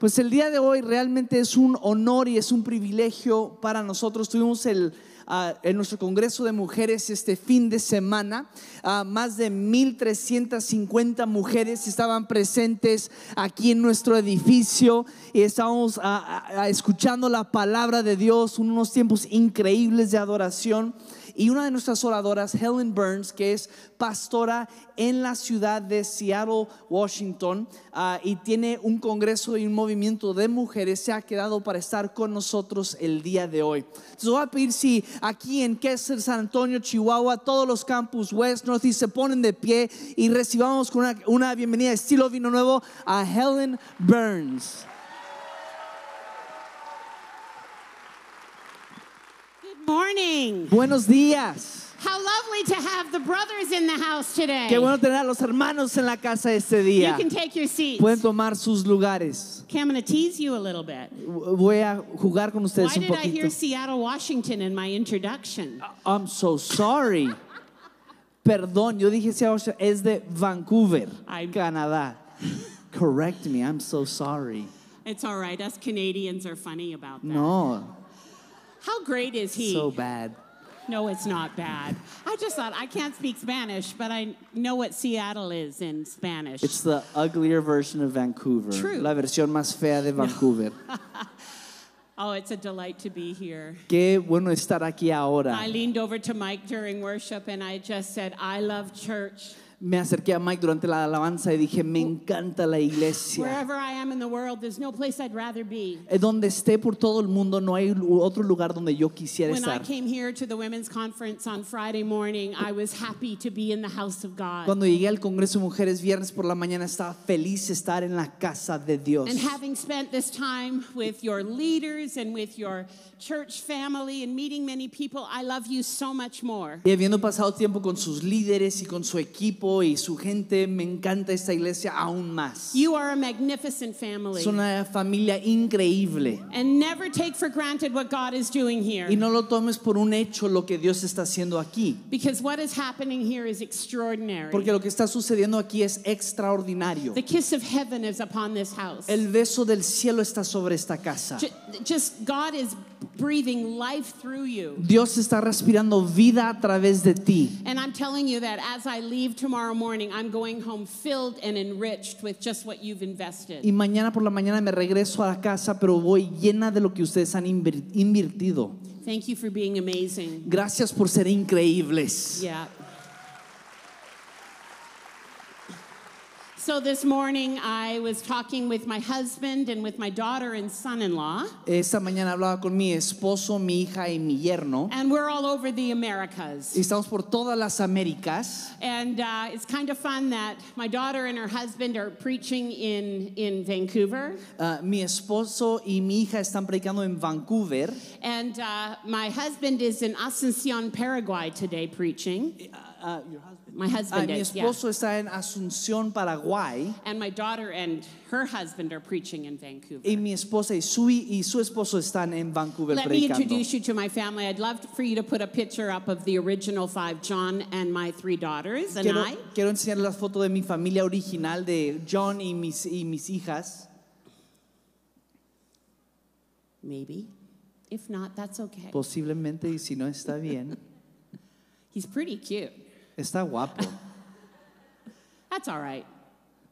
Pues el día de hoy realmente es un honor y es un privilegio para nosotros. Tuvimos el, ah, en nuestro Congreso de Mujeres este fin de semana. ah, más de 1.350 mujeres estaban presentes aquí en nuestro edificio y estábamos ah, escuchando la palabra de Dios, unos tiempos increíbles de adoración. Y una de nuestras oradoras, Helen Burns, que es pastora en la ciudad de Seattle, Washington, ah, y tiene un congreso y un movimiento de mujeres, se ha quedado para estar con nosotros el día de hoy. Entonces voy a pedir si aquí en Kessler, San Antonio, Chihuahua, todos los campus West, North y se ponen de pie y recibamos con una, una bienvenida estilo vino nuevo a Helen Burns. Morning. Buenos días. How lovely to have the brothers in the house today. Qué bueno tener a los hermanos en la casa este día. You can take your seats. Pueden tomar sus lugares. Okay, I'm going to tease you a little bit. Voy a jugar con Why ustedes un did I hear. Seattle, Washington in my introduction? Uh, I'm so sorry. Perdón, yo dije Seattle, es de Vancouver, I'm... Canadá. Correct me, I'm so sorry. It's all right. Us Canadians are funny about that. No, How great is he? so bad. no, it's not bad. I just thought I can't speak Spanish, but I know what Seattle is in Spanish. It's the uglier version of Vancouver. True. La versión más fea de Vancouver. oh, it's a delight to be here. Qué bueno estar aquí ahora. I leaned over to Mike during worship and I just said, I love church. Me acerqué a Mike durante la alabanza y dije, me encanta la iglesia. Wherever I am in the world, there's no place I'd rather be. Eh, Donde esté por todo el mundo, no hay otro lugar donde yo quisiera estar. Cuando llegué al Congreso de Mujeres viernes por la mañana, estaba feliz de estar en la casa de Dios. And having spent this time with your leaders and with your church family and meeting many people, I love you so much more. Y habiendo pasado tiempo con sus líderes y con su equipo y su gente, me encanta esta iglesia aún más. You are a magnificent family. Es una familia increíble. And never take for granted what God is doing here. Y no lo tomes por un hecho lo que Dios está haciendo aquí. Because what is happening here is extraordinary. Porque lo que está sucediendo aquí es extraordinario. The kiss of heaven is upon this house. El beso del cielo está sobre esta casa. Ju- Just God is breathing life through you. Dios está respirando vida a través de ti. And I'm telling you that as I leave tomorrow morning, I'm going home filled and enriched with just what you've invested. Y mañana por la mañana me regreso a la casa, pero voy llena de lo que ustedes han invertido. Thank you for being amazing. Gracias por ser increíbles. Yeah. This morning, I was talking with my husband and with my daughter and son in law, Esta mañana hablaba con mi esposo, mi hija y mi yerno. and we're all over the Americas. Y estamos por todas las Américas. And uh, it's kind of fun that my daughter and her husband are preaching in, in Vancouver. Ah, mi esposo y mi hija están predicando en Vancouver. And uh, my husband is in Asuncion, Paraguay today preaching. Uh, your husband. My husband uh, mi is, yeah. esposo está en Asunción, Paraguay. And my daughter and her husband are preaching in Vancouver. Y mi esposa y su, y su esposo están en Vancouver Let me introduce you to my family. I'd love for you to put a picture up of the original five, John and my three daughters and Quiero, I. quiero enseñarles la foto de mi familia original de John y mis, y mis hijas. Maybe. If not, that's okay. Posiblemente, y si no está bien, He's pretty cute. Está guapo. That's all right.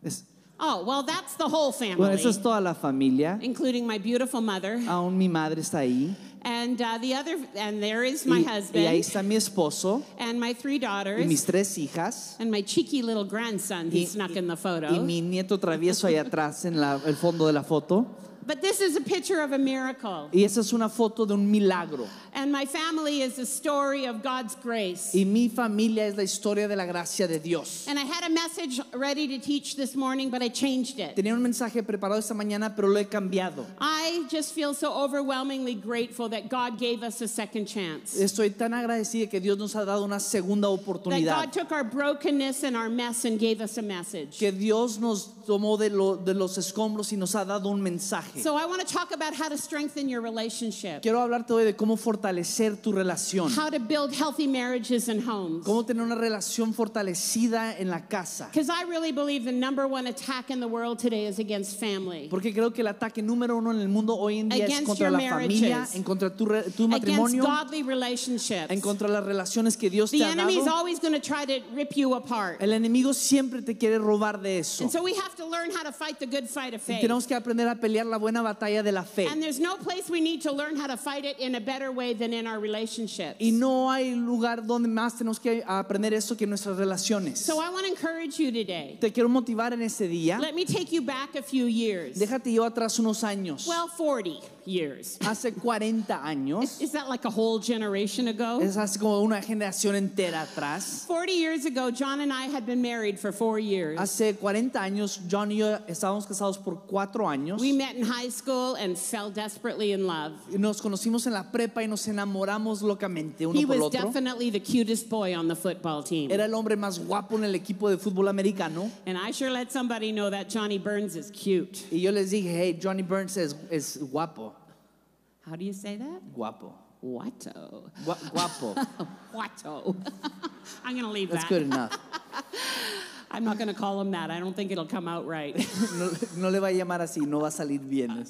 Es- Oh, well, that's the whole bueno, family, esa es toda la familia. including my beautiful mother. Aún mi madre está ahí. And uh, the other, and there is my Y, y ahí husband está mi esposo and my three y mis daughters tres hijas. and my cheeky little grandson he Y, snuck in the photo. y mi nieto travieso ahí atrás en la- el fondo de la foto. But this is a picture of a miracle. Y esa es una foto de un milagro. And my family is a story of God's grace. Y mi familia es la historia de la gracia de Dios. And I had a message ready to teach this morning, but I changed it. Tenía un mensaje preparado esta mañana, pero lo he cambiado. I just feel so overwhelmingly grateful that God gave us a second chance. Estoy tan agradecida que Dios nos ha dado una segunda That oportunidad. God took our brokenness and our mess and gave us a message. Que Dios nos tomó de, lo- de los escombros y nos ha dado un mensaje. So I want to talk about how to strengthen your relationship, Quiero hablarte hoy de cómo fortalecer tu relación. how to build healthy marriages and homes. Cómo tener una relación fortalecida en la casa. Because I really believe the number one attack in the world today is against family, Porque creo que el ataque número uno en el mundo hoy en día es Against contra your la familia, en contra tu, re- tu against matrimonio, godly relationships. en contra las relaciones que Dios The te ha enemy is dado. always going to try to rip you apart. El enemigo siempre te quiere robar de eso. And so we have to learn how to fight the good fight of Y faith. tenemos que aprender a pelear la buena batalla de la fe. And there's no place we need to learn how to fight it in a better way than in our relationships. Y no hay lugar donde más tenemos que aprender eso que en nuestras relaciones. So I want to encourage you today. Te quiero motivar en este día. Let me take you back a few years. Déjate yo atrás unos años. Well, 40 years. Hace 40 años. Is that like a whole generation ago? Es hace como una generación entera atrás. 40 years ago, John and I had been married for four years. Hace 40 años, John y yo estábamos casados por cuatro años. We met in high school and fell desperately in love. Nos conocimos en la prepa y nos enamoramos locamente uno He por was otro. definitely the cutest boy on the football team. Era el hombre más guapo en el equipo de fútbol americano. And I sure let somebody know that Johnny Burns is cute. Y yo les dije, hey, Johnny Burns es, es guapo. How do you say that? Guapo. Guato. Gua- guapo. Guato. I'm going to leave That's that. good enough. I'm not going to call him that. I don't think it'll come out right. No, no le va a llamar así, no va a salir bien.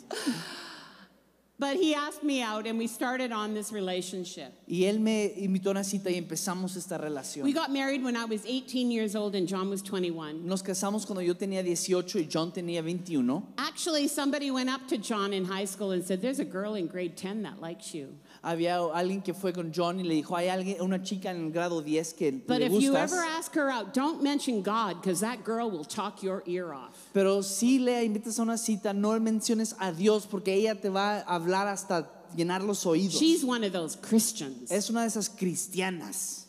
But he asked me out and we started on this relationship. Y él me invitó a una cita y empezamos esta relación. We got married when I was 18 years old and John was 21. Nos casamos cuando yo tenía 18 y John tenía 21. Actually, somebody went up to John in high school and said, There's a girl in grade 10 that likes you. Había alguien que fue con John y le dijo, hay alguien, una chica en el grado 10 que But le if you gustas. ever ask her out, don't mention God because that girl will talk your ear off. Pero si le invitas a una cita, no menciones a Dios porque ella te va a hablar hasta llenar los oídos. She's one of those Christians. Es una de esas cristianas.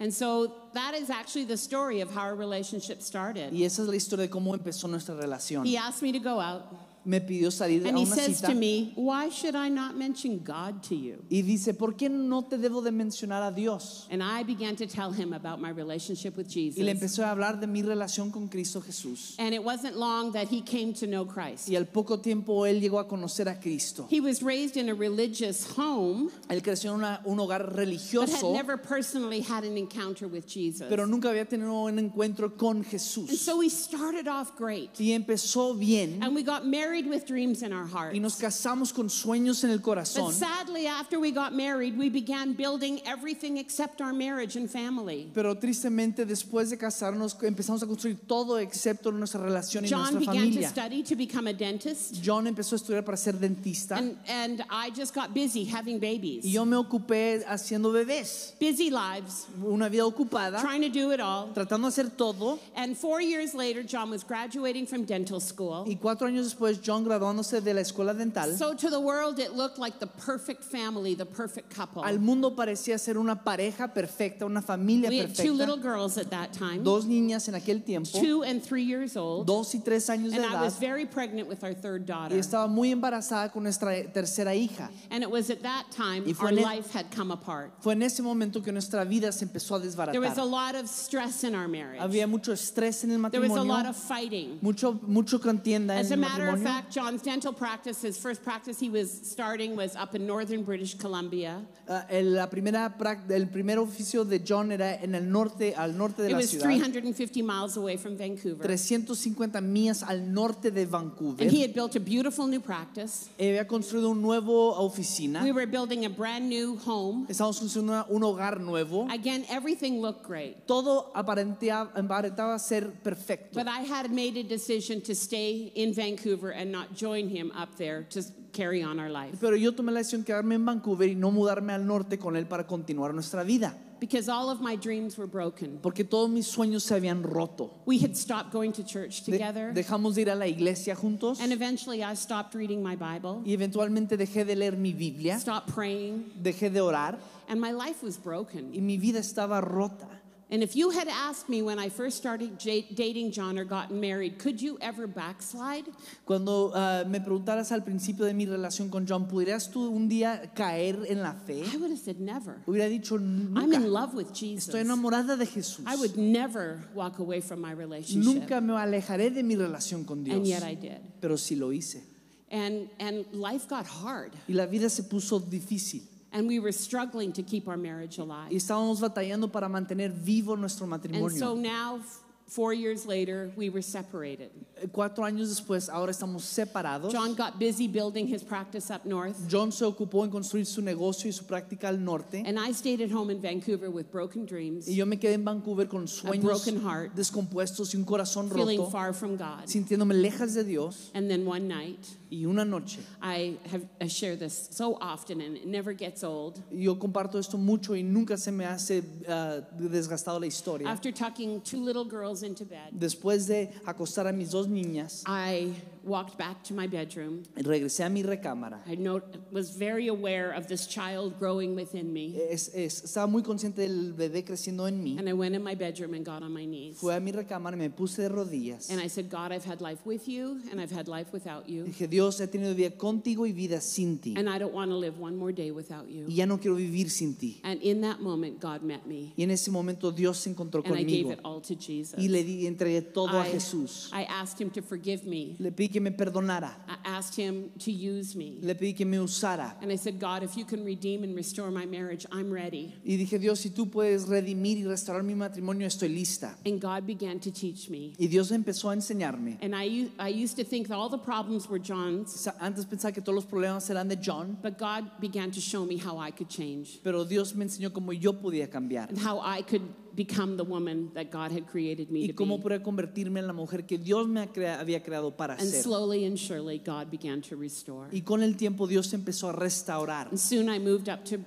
And so that is actually the story of how our relationship started. Y esa es la historia de cómo empezó nuestra relación. He asked me to go out, Me pidió salir a and he una says cita to me, Why should I not mention God to you? y dice, ¿por qué no te debo de mencionar a Dios? And I began to tell him about my relationship with Y le Jesus. empezó a hablar de mi relación con Cristo Jesús. And it wasn't long that he came to know Christ. Y al poco tiempo él llegó a conocer a Cristo. He was raised in a religious home, Él creció en una- un hogar but had religioso, never personally had an encounter with Jesus. pero nunca había tenido un encuentro con And Jesús. so we started off great. Y empezó bien And we got married with dreams in our hearts. y nos casamos con sueños en el corazón. But sadly, after we got married, we began building everything except our marriage and family. Pero tristemente después de casarnos empezamos a construir todo excepto nuestra relación y John nuestra began to study to become a dentist, John empezó a estudiar para ser dentista and, and I just got busy having babies. y yo me ocupé haciendo bebés. Busy lives, Una vida ocupada, trying to do it all. tratando de hacer todo. And four years later, John was graduating from dental school. Y cuatro años después, John graduándose de la escuela dental, So to the world, it looked like the perfect family, the perfect couple. al mundo parecía ser una pareja perfecta, una familia We had two little perfecta. girls at that time, Dos niñas en aquel tiempo, two and three years old. dos y tres años de And I edad. was very pregnant with our third daughter. Y estaba muy embarazada con nuestra tercera hija. And it was at that time Y fue our en e- life had come apart. Fue en ese momento que nuestra vida se empezó a There was a desbaratar. lot of stress in our marriage. Había mucho estrés en el There was a lot matrimonio, of fighting. mucho, mucho contienda As en el matrimonio. Fact, John's dental practice, his first practice he was starting was up in northern British Columbia. Ah, el, la primera, el primer oficio de John era en el norte, al norte de It la was ciudad, 350 miles away from Vancouver. 350 millas al norte de Vancouver. And he had built a beautiful new practice. Había construido una nueva oficina. We were building a brand new home. Estábamos construyendo una- un hogar nuevo. Again, everything looked great. Todo aparentea- aparentaba ser perfecto. But I had made a decision to stay in Vancouver and not join him up there to carry on our life. Pero yo tomé la decisión de quedarme en Vancouver y no mudarme al norte con él para continuar nuestra vida. Because all of my dreams were broken. Porque todos mis sueños se habían roto. We had stopped going to church De- together. dejamos de ir a la iglesia juntos And eventually I stopped reading my Bible, y eventualmente dejé de leer mi Biblia, stopped praying, dejé de orar and my life was broken. y mi vida estaba rota. And if you had asked me when I first started dating John or gotten married, could you ever backslide? Cuando ah, me preguntaras al principio de mi relación con John, ¿podrías tú un día caer en la fe? I would have said never. Hubiera dicho, I'm nunca. in love with Jesus. Estoy enamorada de Jesús. I would never walk away from my relationship. Nunca me alejaré de mi relación con Dios. And yet I did. Pero sí lo hice. And, and life got hard. Y la vida se puso difícil. And we were struggling to keep our marriage alive. Y estábamos batallando para mantener vivo nuestro matrimonio. And so now, four years later, we were separated. Eh, Cuatro años después, ahora estamos separados. John got busy building his practice up north. John se ocupó en construir su negocio y su práctica al norte. And I stayed at home in Vancouver with broken dreams, Y yo me quedé en Vancouver con sueños broken heart. descompuestos y un corazón feeling roto, far from God. sintiéndome lejas de Dios. And then one night, Y una noche, I have I share this so often and it never gets old. yo comparto esto mucho y nunca se me hace ah, desgastado la historia. After tucking two little girls into bed, Después de acostar a mis dos niñas, I walked back to my bedroom. regresé a mi recámara. I know, was very aware of this child growing within me. Es- es- estaba muy consciente del bebé creciendo en mí. And I went in my bedroom and got on my knees. Fui a mi recámara, me puse de rodillas. And I said, God, I've had life with you and I've had life without you. Dije, Dios, he tenido vida contigo y vida sin ti. And I don't want to live one more day without you. Y ya no quiero vivir sin ti. And in that moment, God met me. Y en ese momento Dios se encontró And I gave conmigo. it all to Jesus. Y le di, entregué todo a I, Jesús. I asked him to forgive me. Le pedí que me perdonara. I asked him to use me. Le pedí que me usara. And I said, God, if you can redeem and restore my marriage, I'm ready. Y dije, Dios, si tú puedes redimir y restaurar mi matrimonio, estoy lista. And God began to teach me. Y Dios empezó a enseñarme. And I, I used to think that all the problems were John's, Antes pensaba que todos los problemas eran de John, but God began to show me how I could change pero Dios me enseñó cómo yo podía cambiar. and how I could become the woman that God had created me Y to cómo be. podía convertirme en la mujer que Dios me crea- había creado para And ser. slowly and surely, God began to restore. Y con el tiempo Dios empezó a restaurar. And soon I moved up to,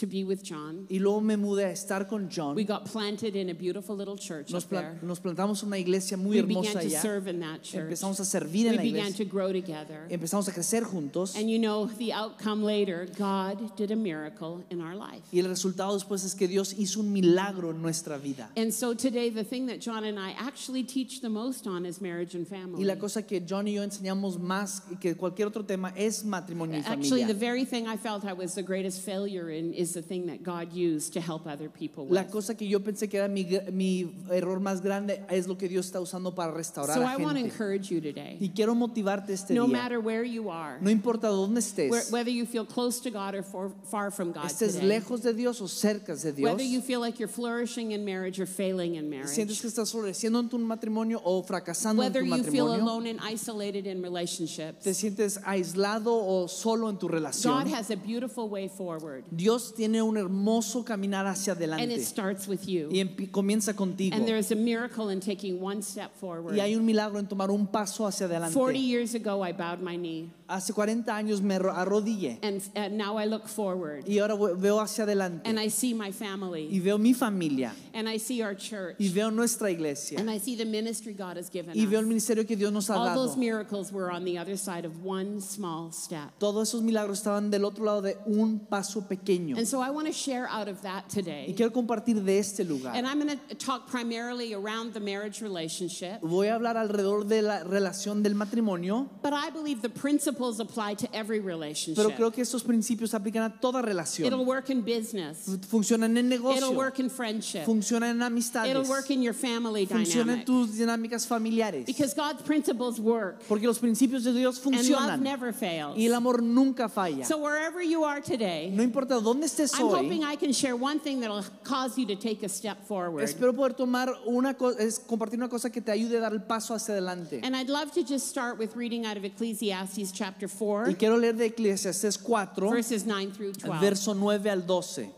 to be with John. Y luego me mudé a estar con John. We got planted in a beautiful little church Nos, pla- there. nos plantamos en una iglesia muy We began hermosa to allá. serve in that church. Empezamos a servir en We la began iglesia. to grow together. Empezamos a crecer juntos. And you know, the outcome later, God did a miracle in our life. Y el resultado después es que Dios hizo un milagro en nuestra vida. And so today, the thing that John and I actually teach the most on is marriage and family. Y la cosa que John y yo enseñamos más que cualquier otro tema es matrimonio y Actually, the familia. very thing I felt I was the greatest failure in is the thing that God used to help other people La with. cosa que yo pensé que era mi, mi error más grande es lo que Dios está usando para restaurar So a I want to gente. encourage you today. Y quiero motivarte este No día. matter where you are, No importa dónde where, estés, whether you feel close to God or for, far from God estés today, lejos de Dios o cerca de Dios, whether you feel like you're flourishing in marriage or failing in sientes marriage, que estás floreciendo en tu matrimonio o fracasando en whether tu you feel matrimonio, alone and isolated in relationships, te sientes aislado o solo en tu God relación. has a beautiful way forward. Dios tiene un hermoso caminar hacia And it adelante starts with you. empi- comienza contigo. And there's a miracle in taking one step forward. Y hay un milagro en tomar un paso hacia 40 adelante. years ago, I bowed my knee. Hace 40 años me arro- arrodillé And, and now I look forward. y ahora ve- veo hacia adelante And I see my y family. veo mi familia And I see our church. y veo nuestra iglesia And I see the ministry God has given y veo el ministerio que Dios nos ha All dado. those miracles were on the other side of one small step. Todos esos milagros estaban del otro lado de un paso pequeño. And so I want to share out of that Y today. quiero compartir de este lugar. And I'm going to talk primarily around the marriage relationship. Voy a hablar alrededor de la relación del matrimonio, But I believe the principles apply to every pero relationship. creo que estos principios aplican a toda It'll relación. work in business. Funcionan en It'll negocio, work in friendship. funcionan en It'll amistades, work in your family funcionan en tus dinámicas familiares. Because God's principles work. Porque los principios de Dios And love funcionan never fails. y el amor nunca falla. So wherever you are today, No importa dónde estés I'm hoping hoy, I can share one thing that'll cause you to take a step forward. espero poder tomar una es compartir una cosa que te ayude a dar el paso hacia adelante. And I'd love to just start with reading out of Ecclesiastes chapter Y 4, quiero leer de Eclesiastes 4, verses 9 through 12. verso 9 al 12.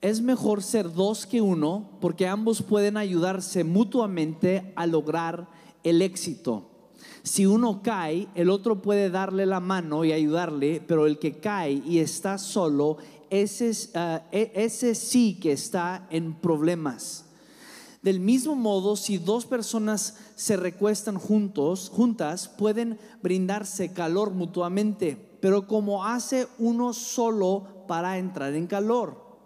Es mejor ser dos que uno porque ambos pueden ayudarse mutuamente a lograr el éxito. Si uno cae, el otro puede darle la mano y ayudarle, pero el que cae y está solo, ese, es, ah, e- ese sí que está en problemas. Del mismo modo, si dos personas se recuestan juntos, juntas, pueden brindarse calor mutuamente, pero como hace uno solo para entrar en calor.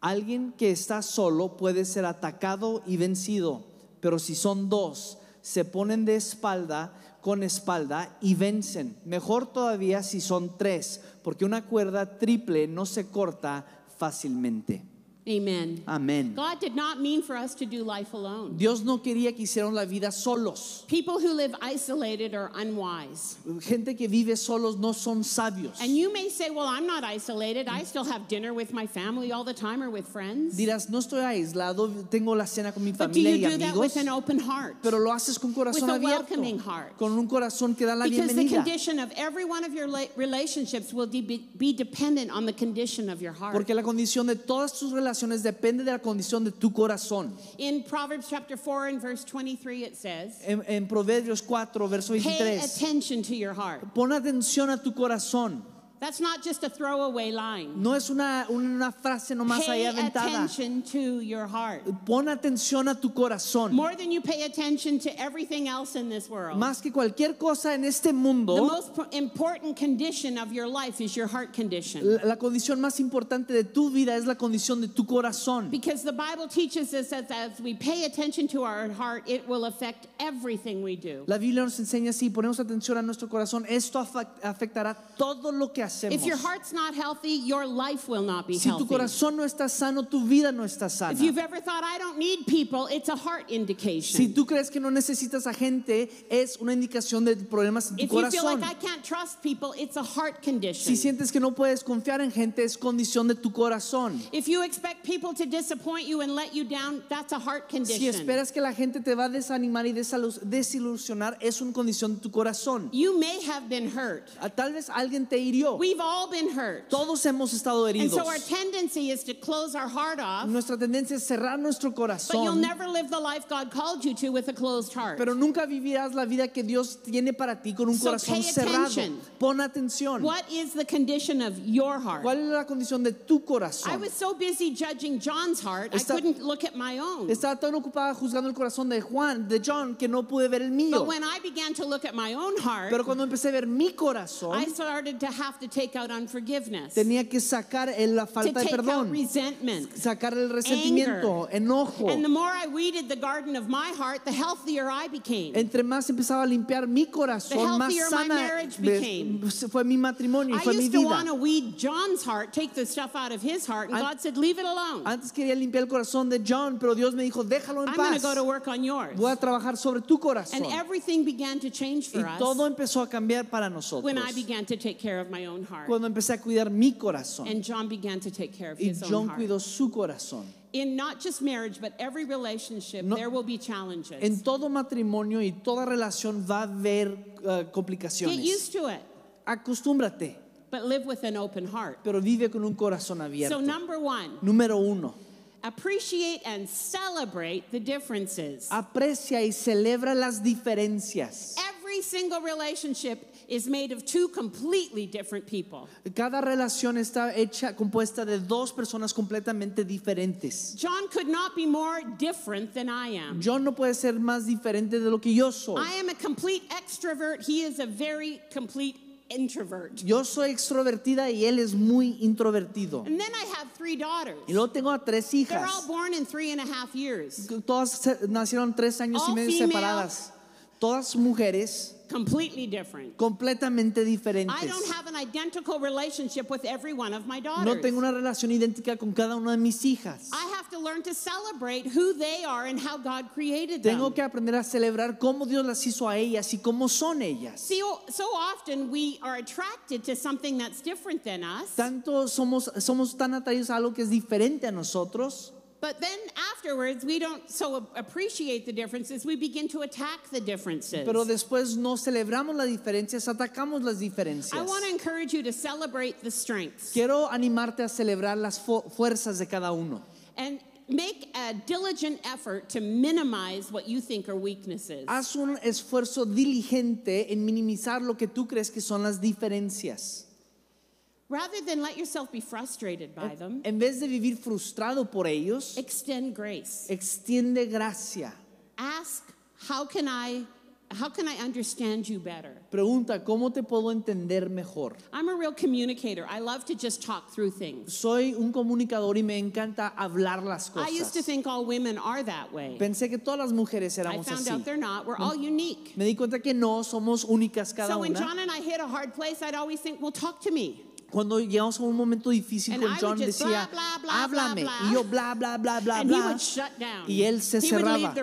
Alguien que está solo puede ser atacado y vencido, pero si son dos, se ponen de espalda con espalda y vencen. Mejor todavía si son tres, porque una cuerda triple no se corta fácilmente. Amen. Amén. God did not mean for us to do life alone. Dios no quería que hicieran la vida solos. People who live isolated are unwise. Gente que vive solos no son sabios. And you may say, Well, I'm not isolated. I still have dinner with my family all the time or with friends. Dirás, no estoy aislado, tengo la cena con mi But do familia you y do that amigos, with an open heart? pero lo haces con corazón With a abierto, welcoming heart. con un corazón que da la Because the bienvenida. condition of every one of your la- relationships will de- be dependent on the condition of your heart. Porque la condición de todas tus relaciones depende de la condición de tu corazón. In Proverbs chapter 4 and verse 23, it says, En, en Proverbios 4, verso Pay 23, attention to your heart. pon atención a tu corazón. That's not just a throwaway line. No es una, una frase nomás ahí aventada. attention to your heart. Pon atención a tu corazón. More than you pay attention to everything else in this world. Más que cualquier cosa en este The mundo, most po- important condition of your life is your heart condition. la, la condición más importante de tu vida es la condición de tu corazón. Because the Bible teaches us that as we pay attention to our heart, it will affect everything we do. La Biblia nos enseña si ponemos atención a nuestro corazón, esto afectará todo lo que hacemos. If your heart's not healthy, your life will not be Si tu corazón no está sano, tu vida no está sana. If you've ever thought, I don't need people, it's a heart Si indication. tú crees que no necesitas a gente, es una indicación de problemas en tu If you feel corazón. like I can't trust people, it's a heart Si condition. sientes que no puedes confiar en gente, es condición de tu corazón. If you expect people to disappoint you and let you down, that's a heart Si condition. esperas que la gente te va a desanimar y desilusionar, es una condición de tu corazón. You may have been hurt. Ah, Tal vez alguien te hirió. We've all been hurt. Todos hemos estado And heridos. so our tendency is to close our heart off, Nuestra tendencia es cerrar nuestro but you'll corazón. never live the life God called you to with a closed heart. Pero nunca vivirás la vida que Dios tiene para ti con un So corazón pay cerrado. attention. Pon atención. What is the condition of your heart? ¿Cuál es la condición de tu I corazón? was so busy judging John's heart, I couldn't look at my own. Estaba tan ocupada juzgando el corazón de Juan, de John, que no pude ver el mío. But when I began to look at my own heart, Pero cuando empecé a ver mi corazón, I started to have to take out unforgiveness, tenía que sacar el- la falta de perdón, resentment. sacar el resentimiento, enojo. And the more I weeded the garden of my heart, the healthier I became. Entre más empezaba a limpiar mi corazón, más sana fue mi matrimonio y I fue mi used to vida. want to weed John's heart, take the stuff out of his heart, and An- God said, Leave it alone. Antes quería limpiar el corazón de John, pero Dios me dijo, déjalo en I'm going to paz. go to work on yours. Voy a trabajar sobre tu corazón. And everything began to change Y for us todo empezó a cambiar para nosotros. when I began to take care of my own heart. Cuando empecé a cuidar mi corazón. And John began to take care of Y his own John heart. cuidó su corazón. In not just marriage, but every relationship, No- there will be challenges. En todo matrimonio y toda relación va a haber uh, Get complicaciones. used to it, Acostúmbrate, but live with an open heart. pero vive con un corazón abierto. So, number one, Número uno, appreciate and celebrate the differences. aprecia y celebra las diferencias. Every single relationship is made of two completely different people. Cada relación está hecha, compuesta de dos personas completamente diferentes. John could not be more different than I am. Yo no puede ser más diferente de lo que yo soy. I am a complete extrovert. He is a very complete introvert. Yo soy extrovertida y él es muy introvertido. And then I have three daughters. Y luego tengo a tres They're all hijas. born in three and a half years. Todas nacieron tres años y medio female. separadas. Todas mujeres Completely different. completamente I diferentes. don't have an identical relationship with every one of my No daughters. tengo una relación idéntica con cada una de mis hijas. I have to learn to celebrate who they are and how God created them. Tengo que aprender a celebrar cómo Dios las hizo a ellas y cómo son ellas. So often we are attracted to something that's different than us, Tanto somos, somos tan atraídos a algo que es diferente a nosotros, but then afterwards we don't so appreciate the differences. We begin to attack the differences. pero después no celebramos las diferencias, atacamos las diferencias. I want to encourage you to celebrate the strengths Quiero animarte a celebrar las fu- fuerzas de cada uno. and make a diligent effort to minimize what you think are weaknesses. Haz un esfuerzo diligente en minimizar lo que tú crees que son las diferencias. Rather than let yourself be frustrated by them, En vez de vivir frustrado por ellos, extend grace. extiende gracia. Ask, how can I how can I understand you better? Pregunta, ¿cómo te puedo entender mejor? I'm a real communicator. I love to just talk through things. Soy un comunicador y me encanta hablar las I used to cosas. think all women are that way. Pensé que todas las mujeres I found así. out they're not. We're all unique. Me di cuenta que no, somos únicas cada So when una. John and I hit a hard place, I'd always think, well, talk to me. Cuando llegamos a un momento difícil And con John decía, blah, blah, blah, háblame. blah. Y yo bla, bla, bla, bla, bla. Y él se He cerraba.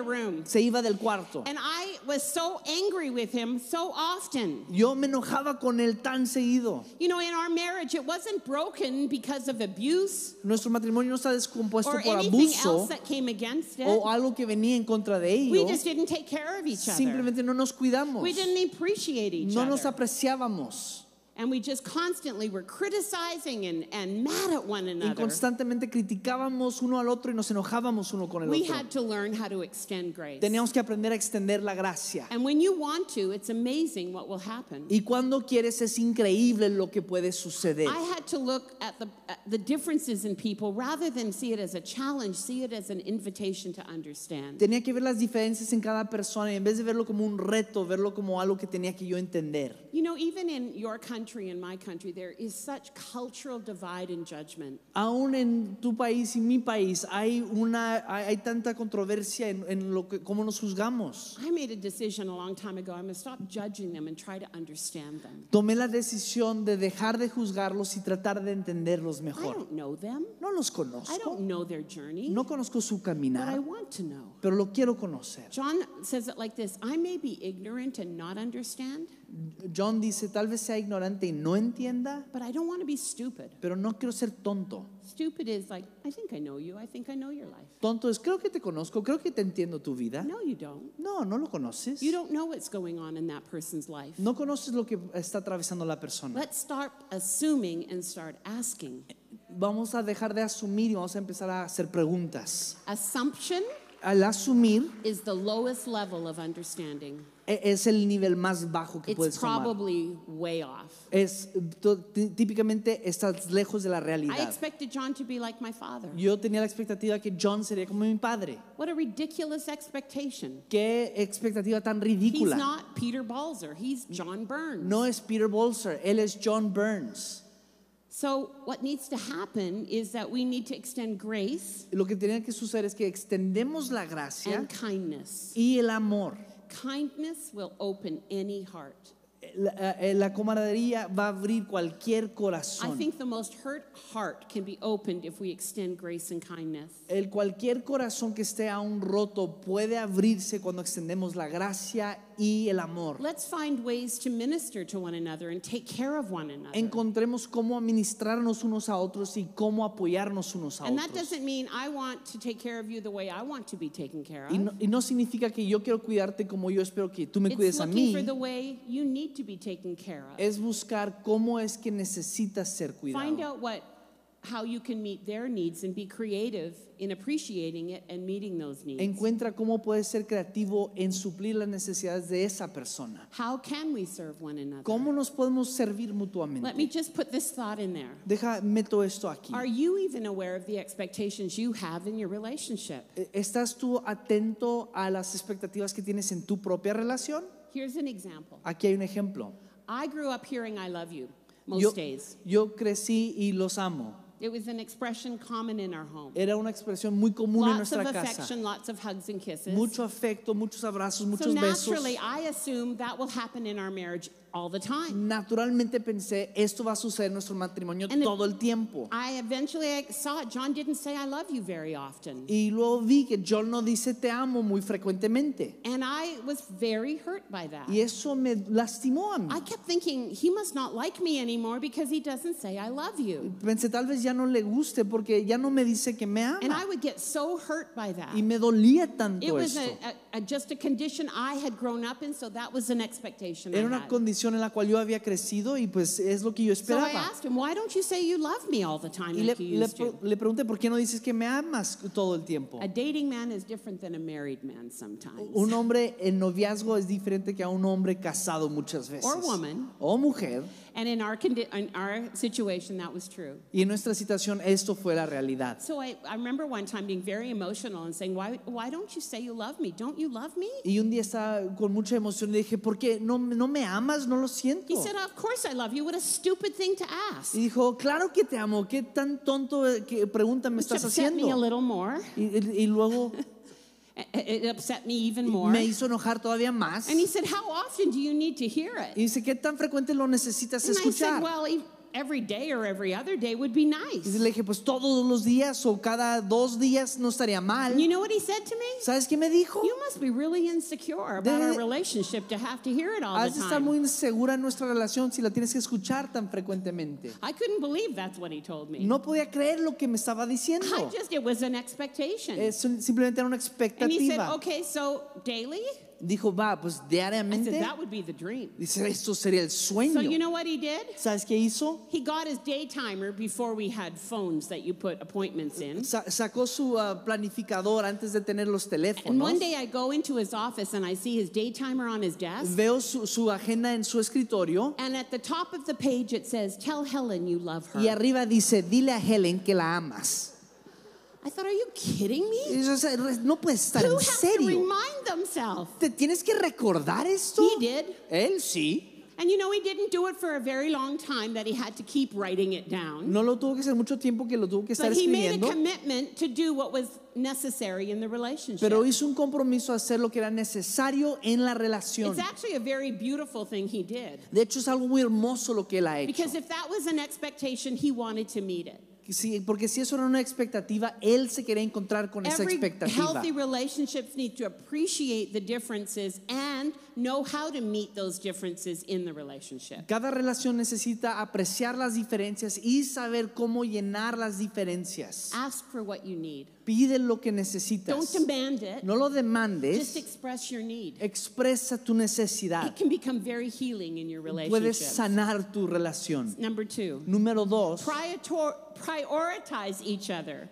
Se iba del cuarto. And I was so angry with him so often. Yo me enojaba con él tan seguido. You know, in our marriage, it wasn't broken because of abuse Nuestro matrimonio no está descompuesto or por abuso else that came against it. o algo que venía en contra de We ello. just didn't take care of each other. Simplemente no nos cuidamos. We didn't appreciate each No nos apreciábamos. And we just constantly were criticizing and, and mad at one Y another. constantemente criticábamos uno al otro y nos enojábamos uno con el We otro. had to learn how to extend grace. Teníamos que aprender a extender la gracia. And when you want to, it's amazing what will happen. Y cuando quieres es increíble lo que puede suceder. I had to look at the, at the differences in people rather than see it as a challenge, see it as an invitation to understand. Tenía que ver las diferencias en cada persona y en vez de verlo como un reto, verlo como algo que tenía que yo entender. You know, even in your country and my country, there is such cultural divide and judgment. Aún en tu país y mi país hay una hay, hay tanta controversia en, en lo que cómo nos juzgamos. I made a decision a long time ago. I'm going to stop judging them and try to understand them. Tomé la decisión de dejar de juzgarlos y tratar de entenderlos I mejor. don't know them. No los I conozco, don't know their journey, no conozco su but I caminar, want to know. pero lo quiero conocer. John says it like this I may be ignorant and not understand, John dice, tal vez sea ignorante y no entienda, but I don't want to be stupid. pero no quiero ser tonto. Stupid is like, I think I know you, I think I know your life. Tonto es, creo que te conozco, creo que te entiendo tu vida. No, you don't. No, no lo conoces. You don't know what's going on in that person's life. No conoces lo que está atravesando la persona. Let's start assuming and start asking. Vamos a dejar de asumir y vamos a empezar a hacer preguntas. Assumption Al asumir is the lowest level of understanding. E- es el nivel más bajo que It's puedes tomar. probably way off. Es to- tí- típicamente estás lejos de la I realidad. expected John to be like my father. Yo tenía la expectativa que John sería como mi padre. What a ridiculous expectation. Qué expectativa tan He's ridícula. not Peter Balzer, he's John Burns. No es Peter Bolser, él es John Burns. So, what needs to happen is that we need to extend grace Lo que tenía que suceder es que extendemos la gracia and kindness. y el amor. Kindness will open any heart. La, eh, la camaradería va a abrir cualquier I corazón. think the most hurt heart can be opened if we extend grace and kindness. El cualquier corazón que esté aún roto puede abrirse cuando extendemos la gracia y el amor. Let's find ways to minister to one another and take care of one another. Encontremos cómo administrarnos unos a otros y cómo apoyarnos unos a And that otros. doesn't mean I want to take care of you the way I want to be taken care Y of. no, y no significa que yo quiero cuidarte como yo espero que tú me It's cuides a looking mí. for the way you need to be taken care of. Es buscar cómo es que necesitas ser Find cuidado. out what how you can meet their needs and be creative in appreciating it and meeting those needs. Encuentra cómo puedes ser creativo en suplir las necesidades de esa persona. How can we serve one another? ¿Cómo nos podemos servir Let me mutuamente? just put this thought in there. Deja, meto esto aquí. Are you even aware of the expectations you have in your relationship? ¿Estás tú atento a las expectativas que tienes en tu propia relación? Here's an example. Aquí hay un ejemplo. I grew up hearing I love you most Yo, days. yo crecí y los amo. It was an expression common in our home. Era una expresión muy común en Lots of nuestra casa. affection, lots of hugs and kisses. Mucho afecto, muchos abrazos, so muchos besos. naturally, I assume that will happen in our marriage all the time. Naturalmente pensé, esto va a suceder en nuestro matrimonio And it- todo el tiempo. I eventually saw it. John didn't say I love you very often. Y luego vi que John no dice te amo muy frecuentemente. And I was very hurt by that. Y eso me lastimó a mí. I kept thinking he must not like me anymore because he doesn't say I love you. Pensé tal vez ya no le guste porque ya no me dice que me And I ama. would get so hurt by that. Y me dolía It tanto was esto. a, a- just a condition I had grown up in, so that was an expectation I Era una had. condición en la cual yo había crecido y pues es lo que yo So I esperaba. asked him, Why don't you say you love me all the time Y le, like you le used pre- to? le pregunté, ¿por qué no dices que me amas todo el tiempo? A dating man is different than a married man sometimes. Un hombre en noviazgo es diferente que a un hombre casado muchas veces. Or woman. O mujer. And in our, condi- in our situation, that was true. Y en nuestra situación esto fue la realidad. So I, I remember one time being very emotional and saying, why, why don't you say you love me? Don't you love me? Y un día estaba con mucha emoción y dije, ¿por qué no, no me amas? No lo siento. He said, Of course I love you. What a stupid thing to ask. Y dijo, claro que te amo. ¿Qué tan tonto eh, que pregunta me Which estás upset me a haciendo? little more. Y, y- y luego It upset me even more. me hizo enojar todavía más. And he said, How often do you need to hear it? Y dice, ¿qué tan frecuente lo necesitas And I said, escuchar? Well, e- every day or every other day would be Y nice. le dije, pues todos los días o cada dos días no estaría mal. And you know what he said to me? ¿Sabes qué me dijo? You must be really insecure about our relationship to have to hear it all Has the de estar time. muy insegura en nuestra relación si la tienes que escuchar tan frecuentemente. I couldn't believe that's what he told me. No podía creer lo que me estaba diciendo. I just, it was an expectation. Es simplemente era una expectativa. And he said. Okay, so daily? Dijo, va, pues I said, diariamente. That would be the dream. Dice, esto sería el So you sueño. know what he did? ¿Sabes qué hizo? He got his day timer before we had phones that you put appointments in. Sa- sacó su ah, planificador antes de tener los And teléfonos. one day I go into his office and I see his day timer on his desk. Veo su, su agenda en su escritorio And at the top of the page it says, Tell Helen you love her. y arriba dice, dile a Helen que la amas. I thought, Are you kidding me? Y yo, o sea, re- no puedes estar Who en has to serio. remind themselves? ¿Te tienes que recordar esto? He did. Él sí. And you know, he didn't do it for a very long time that he had to keep writing it down. No lo tuvo que hacer mucho tiempo que lo tuvo que estar But he made a escribiendo. commitment to do what was necessary in the relationship. Pero hizo un compromiso a hacer lo que era necesario en la relación. It's actually a very beautiful thing he did. De hecho, es algo muy hermoso lo que él ha hecho. Because if that was an expectation, he wanted to meet it. Sí, porque si eso era una expectativa, él se quería encontrar con esa Every expectativa. healthy relationships need to appreciate the differences and know how to meet those differences in the relationship. Cada relación necesita apreciar las diferencias y saber cómo llenar las diferencias. Ask for what you need. Pide lo que Don't necesitas. demand it. No lo Just demandes. express your need. Expresa tu necesidad. It can become very healing in your Puedes relationship. sanar tu relación. Number two, Número dos, prior- prioritize each other.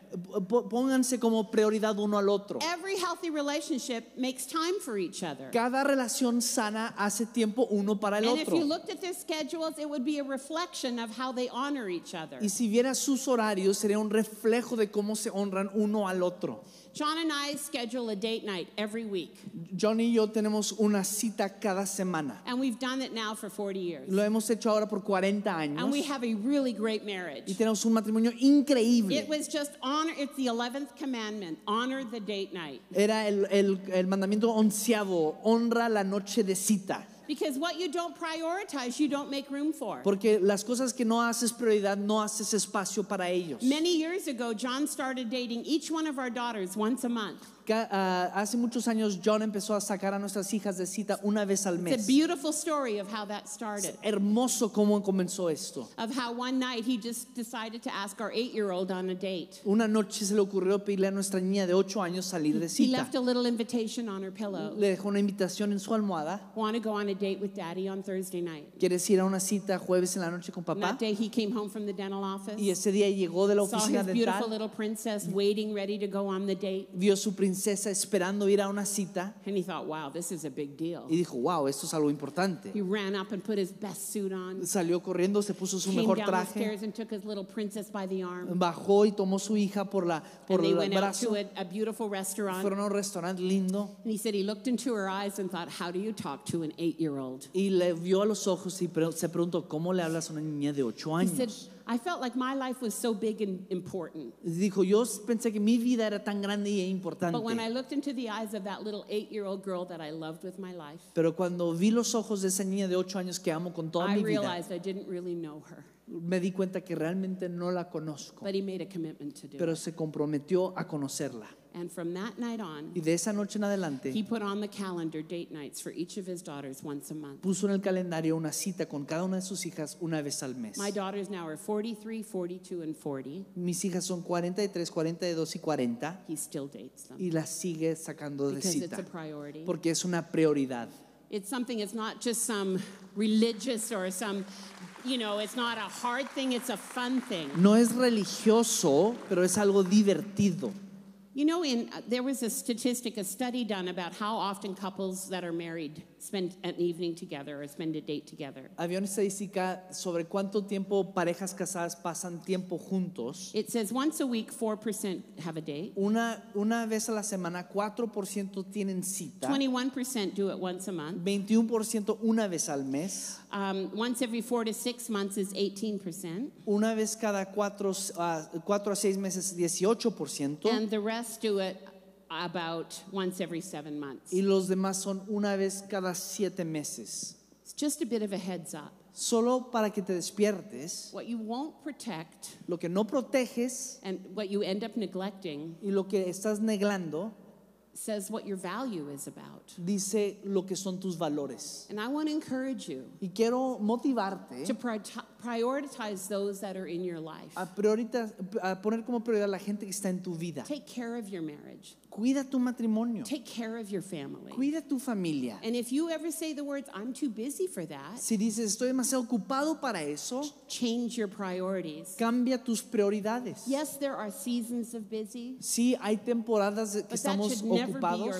pónganse como prioridad uno al otro. Every healthy relationship makes time for each other. Cada relación sana hace tiempo uno para el And if you otro. looked at their schedules, it would be a reflection of how they honor each other. Y si vieras sus horarios, sería un reflejo de cómo se honran uno al otro. John and I schedule a date night every week, Johnny y yo tenemos una cita cada semana. and we've done it now for 40 years. Lo hemos hecho ahora por 40 And we años have a really great y marriage. tenemos un matrimonio increíble. It was just honor, it's the 11th commandment honor the date night. Era el, el- el mandamiento onceavo, honra la noche de cita. Because what you don't prioritize, you don't make room for. Porque las cosas que no haces prioridad, no haces espacio para ellos. Many years ago, John started dating each one of our daughters once a month. Ah, hace muchos años John empezó a sacar a nuestras hijas de cita una vez al It's a mes. beautiful story of how that started. Hermoso cómo comenzó esto. Of how one night he just decided to ask our eight year old on a date. Una noche se le ocurrió pedirle a nuestra niña de 8 años salir de He cita. left a little invitation on her pillow. Le dejó una invitación en su almohada. Want to go on a date with daddy on Thursday night. ¿Quieres ir a una cita jueves en la noche con papá? that day he came home from the dental office. Y ese día llegó de la Saw oficina his beautiful little princess waiting, ready to go on the date. vio su princesa esperando ir a una cita And he thought, wow, this is a big deal. y dijo, wow, esto es algo importante. He ran up and put his best suit on, Salió corriendo, se puso su came mejor down the traje, stairs and took his little princess by the arm. bajó y tomó su hija por, la, por And they el went out brazo. to a, a beautiful restaurant. Fueron a un restaurante lindo And he said he looked into her eyes and thought, how do you talk to an eight year old? y le vio a los ojos y pre- se preguntó, ¿cómo le hablas a una niña de 8 He said, años? I felt like my life was so big and important. Dijo, yo pensé que mi vida era tan grande y importante. But when I looked into the eyes of that little eight year old girl that I loved with my life, Pero cuando vi los ojos de esa niña de 8 años que amo con toda I mi vida, realized I didn't really know her. Me di cuenta que realmente no la conozco, But he made a commitment to do pero it. se comprometió a conocerla. And from that night on, Y de esa noche en adelante he put on the calendar date nights for each of his daughters once a month. puso en el calendario una cita con cada una de sus hijas una vez al mes. My daughters now are 43, 42, and 40. Mis hijas son 43, 42 y 40 He still dates them y las sigue sacando de because it's cita a priority. porque es una prioridad. It's something, it's not just some religious or some, you know, it's not a hard thing, it's a fun thing. No es religioso, pero es algo divertido. You know, in, uh, there was a statistic, a study done about how often couples that are married spend an evening together or spend a date together. Había una estadística sobre cuánto tiempo parejas casadas pasan tiempo juntos. It says once a week, 4% have a date, Una, una vez a la semana, 4% tienen cita, 21% do it once a month, 21% una vez al mes, um, once every four to six months is 18%, una vez cada 4 a 6 meses, 18%, and the rest do it about once every seven months. y los demás son una vez cada 7 meses. It's just a bit of a heads up. Solo para que te despiertes, What you won't protect lo que no proteges and what you end up neglecting y lo que estás neglando, says what your value is about. dice lo que son tus valores. And I want to encourage you Y quiero motivarte to pri- prioritize those that are in your life. a, priorita- a poner como prioridad la gente que está en tu vida. Take care of your marriage. Cuida tu matrimonio, Take care of your family. cuida tu familia. And if you ever say the words, I'm too busy for that, Si dices, estoy demasiado ocupado para eso, change your priorities. cambia tus prioridades. Yes, there are seasons of busy. Sí, hay temporadas que But that estamos should never ocupados,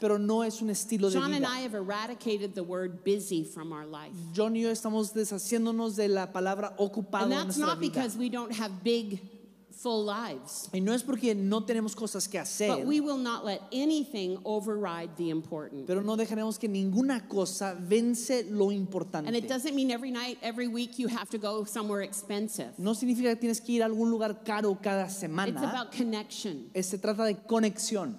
pero no es un estilo de John and vida. I have eradicated the word busy from our life. John y yo estamos deshaciéndonos de la palabra ocupado And en that's nuestra not vida. because we don't have big, full lives. Y no es porque no tenemos cosas que hacer, But we will not let anything override the important. pero no dejaremos que ninguna cosa vence lo And it importante. doesn't mean every night, every week you have to go somewhere expensive. No significa que tienes que ir a algún lugar caro cada It's semana. about connection. Eh, Se trata de conexión.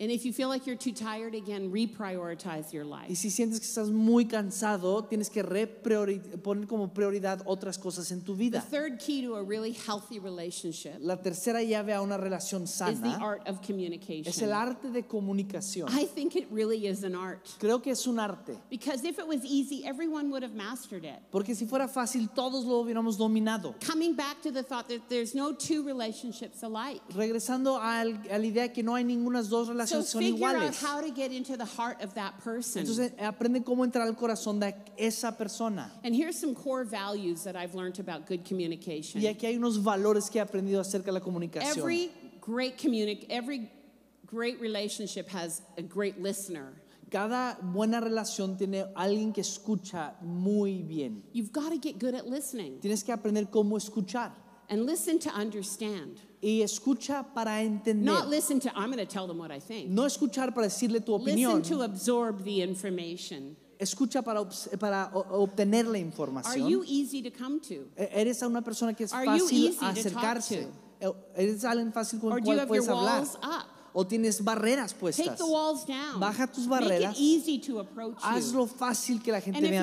And if you feel like you're too tired, again, reprioritize your Y life. si sientes que estás muy cansado, tienes que poner como prioridad otras cosas en tu The vida. third key to a really healthy relationship La tercera llave a una relación is the sana art of es el communication. arte de comunicación. I think it really is an art. Creo que es un arte, Because if it was easy, everyone would have mastered it. porque si fuera fácil todos lo hubiéramos dominado. Coming back to the thought that there's no two relationships alike. Regresando al- a la idea que no hay ninguna dos relaciones que son figure out iguales. how to get into the heart of that person. Entonces aprende cómo entrar al corazón de esa persona. And here's some core values that I've learned about good communication. Y aquí hay unos valores que he aprendido acerca de la comunicación. Every great communi- every great relationship has a great listener. Cada buena relación tiene alguien que escucha muy bien. You've got to get good at listening Tienes que aprender cómo escuchar. and listen to understand. Y escucha para entender. Not listen to I'm going to tell them what I think. No escuchar para decirle tu opinión. Listen to absorb the information. Escucha para, obtener la Are información. you easy to come to? E- Eres una persona que es Are you fácil easy to talk acercarse. to? E- Eres alguien fácil con Or el do you cual have your puedes hablar. up? O tienes barreras Take puestas. the walls down. Baja tus barreras. Hazlo fácil que la gente vea.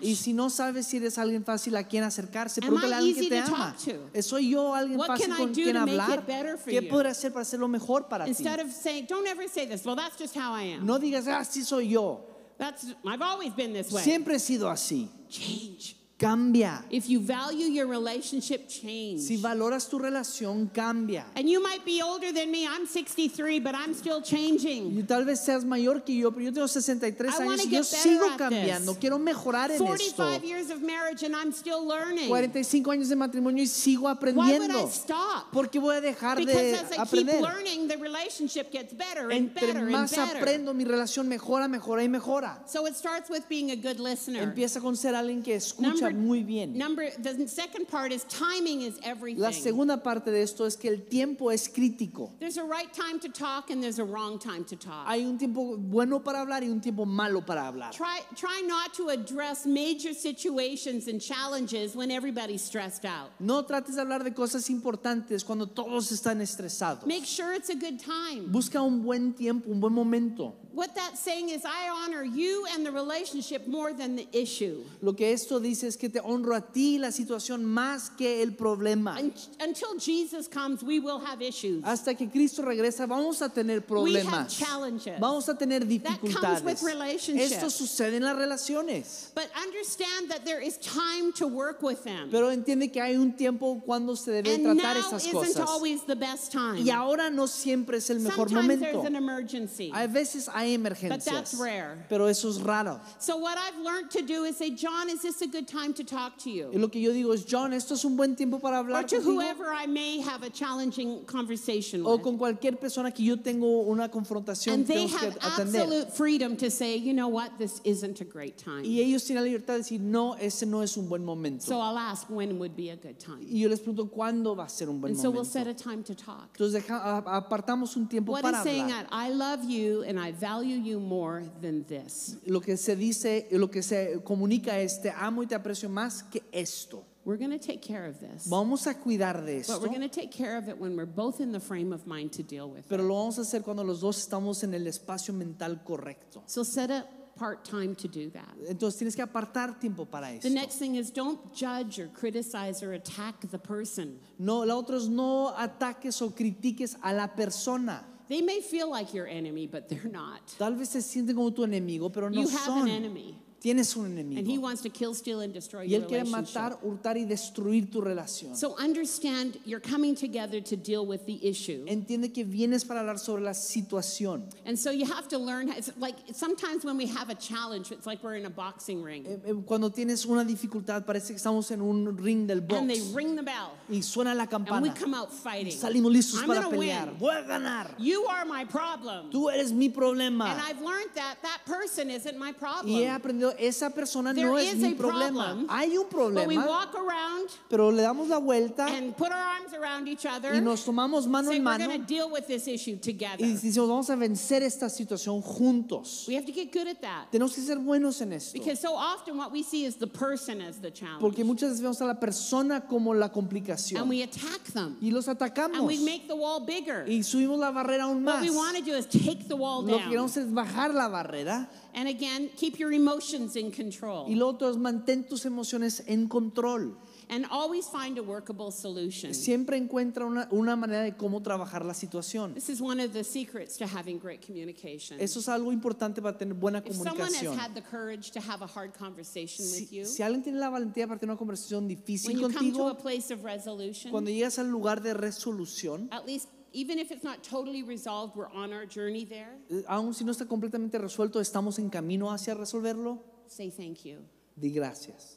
Y si no sabes si eres alguien fácil a quien acercarse, pregúntale a alguien que te ama. ¿Soy yo alguien fácil con quien hablar? ¿Qué podré hacer para hacerlo mejor para ti? Instead of saying, don't ever say this, well, that's just how I am. No digas, ah, sí soy yo. That's I've always been this way. Siempre he sido así. Change. Cambia. If you value your relationship, change. Si valoras tu relación, cambia. and you might be older than me. I'm 63, but I'm still changing. Y tal vez seas mayor que yo, pero yo tengo 63 I wanna años y yo sigo cambiando. this. Quiero mejorar en esto. 45 years of marriage, and I'm still learning. 45 años de matrimonio y sigo Why would I aprendiendo. stop? ¿Por qué voy a dejar Because de as I keep aprender? learning, the relationship gets better and Entre better and más better. aprendo, mi relación mejora, mejora y mejora. So it starts with being a good listener. Empieza con ser alguien que escucha Number- muy bien. Number the second part is timing is everything. La segunda parte de esto es que el tiempo es crítico. There's a right time to talk and there's a wrong time to talk. Hay un tiempo bueno para hablar y un tiempo malo para hablar. Try, try not to address major situations and challenges when everybody's stressed out. No trates de hablar de cosas importantes cuando todos están estresados. Make sure it's a good time. Busca un buen tiempo, un buen momento. What that's saying is, I honor you and the relationship more than the issue. Lo que esto dice es que te honro a ti la situación más que el problema. Un- Until Jesus comes, we will have issues. Hasta que Cristo regresa vamos a tener We have problemas. challenges. Vamos a tener comes with dificultades. relationships. Esto sucede en las relaciones. But understand that there is time to work with them. Pero entiende que hay un tiempo cuando se debe and tratar now estas isn't cosas. always the best time. Y ahora no siempre es el mejor Sometimes momento. there's an emergency. A veces hay But emergencias. that's rare. Pero eso es raro. So what I've learned to do is say, John, is this a good time to talk to Y you? lo que yo digo es, John, esto es un buen tiempo para Or hablar to contigo. whoever I may have a challenging conversation O with. con cualquier persona que yo tengo una confrontación And que they tengo que have atender. absolute freedom to say, you know what, this isn't a great time. Y ellos tienen la libertad de decir, no, ese no es un buen momento. So I'll ask when would be a good time. y yo les pregunto, ¿cuándo va a ser un buen And so we'll set a time to talk. Entonces deja- a- apartamos un tiempo What para is saying that I love you and I value you more than this. Lo que se dice, lo que se comunica es, te amo y te aprecio más que esto. We're going to take care of this. Vamos a cuidar de But esto, we're going to take care of it when we're both in the frame of mind to deal with pero it. lo vamos a hacer cuando los dos estamos en el espacio mental correcto. So set a part time to do that. Entonces tienes que apartar tiempo para The esto. next thing is don't judge or criticize or attack the person. No, la otra es no ataques o critiques a la persona. They may feel like your enemy, but they're not. Tal vez se sienten como tu enemigo, pero no You have son. an enemy, Tienes un and he enemigo. wants to kill, steal, and destroy Y your él quiere matar, hurtar y destruir tu relación. So understand you're coming together to deal with the issue. Entiende que vienes para hablar sobre la situación. And so you have to learn. It's like sometimes when we have a challenge, it's like we're in a boxing ring. Eh, eh, Cuando tienes una dificultad, parece que estamos en un ring del And they box. ring the bell. Y suena la And we campana. come out fighting. Salimos listos I'm para pelear. win. Voy a ganar. You are my problem. Tú eres mi And problema. I've learned that that person isn't my Y he problem. Esa persona There no es is mi a problema. problem, Hay un But we problema, walk around pero le damos la vuelta and put our arms around each other. y nos tomamos mano en we're mano going to deal with this issue together. y decimos, vamos a vencer esta situación juntos. We have to get good at that. Tenemos que ser buenos en esto. Because so often what we see is the person as the challenge. Porque muchas veces vemos a la persona como la And complicación. we attack them. Y los And atacamos. we make the wall bigger. Y subimos la barrera aún What más. we want to do is take the wall Lo que down. queremos es bajar la barrera. And again, keep your emotions in control. Y lo otro es mantén tus emociones en control. And always find a workable solution. Siempre encuentra una, una manera de cómo trabajar la situación. This is one of the secrets to having great communication. Eso es algo importante para tener buena If someone has comunicación. had the courage to have a hard conversation with Si, you, si alguien tiene la valentía para tener una conversación when difícil you come to a place of resolution, cuando llegas al lugar de resolución, at least even if it's not totally resolved, we're on our journey there. eh, aun si no está completamente resuelto, estamos en camino hacia resolverlo, Say thank you. di gracias.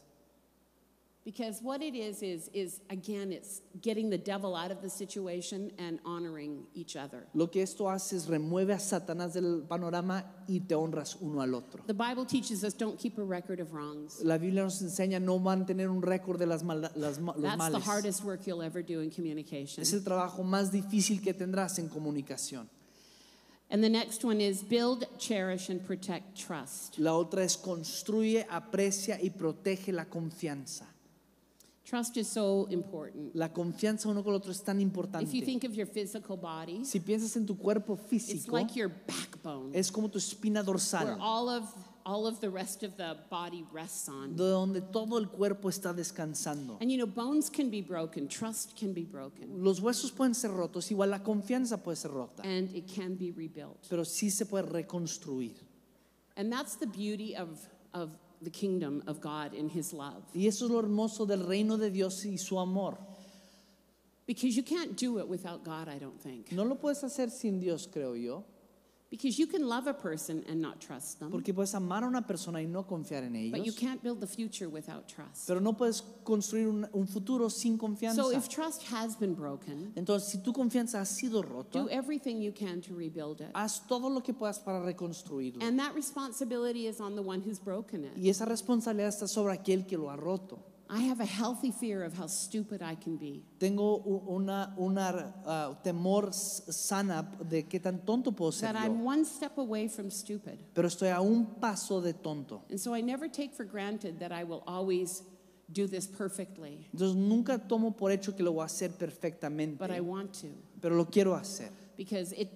Because what it is, is, is again, it's getting the devil out of the situation and honoring each other. Lo que esto hace es remueve a Satanás del panorama y te honras uno al otro. The Bible teaches us don't keep a record of wrongs. La Biblia nos enseña no mantener un récord de las malda- las los That's the males. hardest work you'll ever do in communication. Es el trabajo más difícil que tendrás en comunicación. And the next one is build, cherish, and protect trust. La otra es construye, aprecia y protege la confianza. Trust is so important. La confianza uno con el otro es tan If you importante. think of your physical body, Si piensas en tu cuerpo it's físico, like your backbone, es como tu espina where dorsal, all of all of the rest of the body rests on. de donde todo el cuerpo está descansando. And you know, bones can be broken, trust can be broken, Los huesos pueden ser rotos, igual la confianza puede ser rota, and it can be rebuilt. pero sí se puede reconstruir. And that's the beauty of, of the kingdom of God in His love. Y eso es lo hermoso del reino de Dios y su amor. Because you can't do it without God, I don't think. No lo puedes hacer sin Dios, creo yo, Because you can love a person and not trust them, porque puedes amar a una persona y no confiar en but you ellos, can't build the future without trust. pero no puedes construir un, un futuro sin confianza. So if trust has been broken, Entonces, si tu confianza ha sido rota, do everything you can to rebuild it. haz todo lo que puedas para reconstruirlo. And that responsibility is on the one who's broken it. Y esa responsabilidad está sobre aquel que lo ha roto. I have a healthy fear of how stupid I can be. Tengo una, una ah, temor sana de qué tan tonto puedo ser That I'm yo, one step away from stupid. pero estoy a un paso de tonto. And so I never take for granted that I will always do this perfectly, Entonces nunca tomo por hecho que lo voy a hacer but I perfectamente, want to. pero lo quiero hacer. Because it,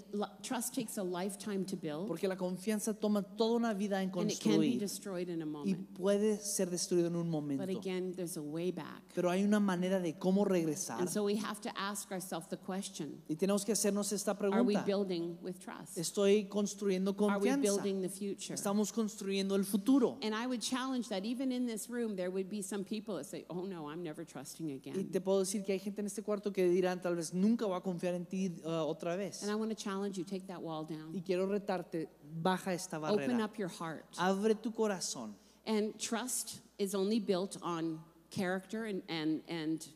trust takes a lifetime to build Porque la confianza toma toda una vida en and it can be construir destroyed in a y moment. puede ser destruido en un But momento. again, there's a way back. Pero hay una manera de cómo regresar And so we have to ask ourselves the question y tenemos que hacernos esta Are we pregunta. building with trust? Estoy construyendo Are we confianza. building the future? Estamos construyendo el futuro. And I would challenge that even in this room, there would be some people that say, Oh no, I'm never trusting Y again. te puedo decir que hay gente en este cuarto que dirán, tal vez nunca voy a confiar en ti uh, otra vez. And I want to challenge you take that wall Y down, quiero retarte, baja esta open barrera. up your heart. Abre tu corazón. And trust is only built on character and, and, and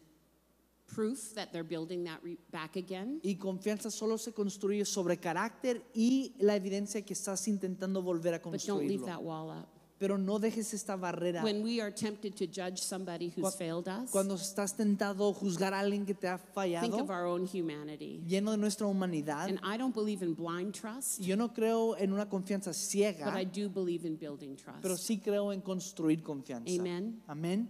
proof that they're building that re- back again. Y confianza solo se construye sobre carácter y la evidencia que estás intentando volver a But don't leave construirlo. that wall up. Pero no dejes esta barrera. When we are tempted to judge somebody who's failed us, Cuando estás tentado a juzgar a alguien que te ha think of fallado, our own humanity. lleno de nuestra humanidad, And I don't believe in blind trust, yo no creo en una confianza but I ciega, do believe in building trust. pero sí creo en construir confianza. Amen. Amén.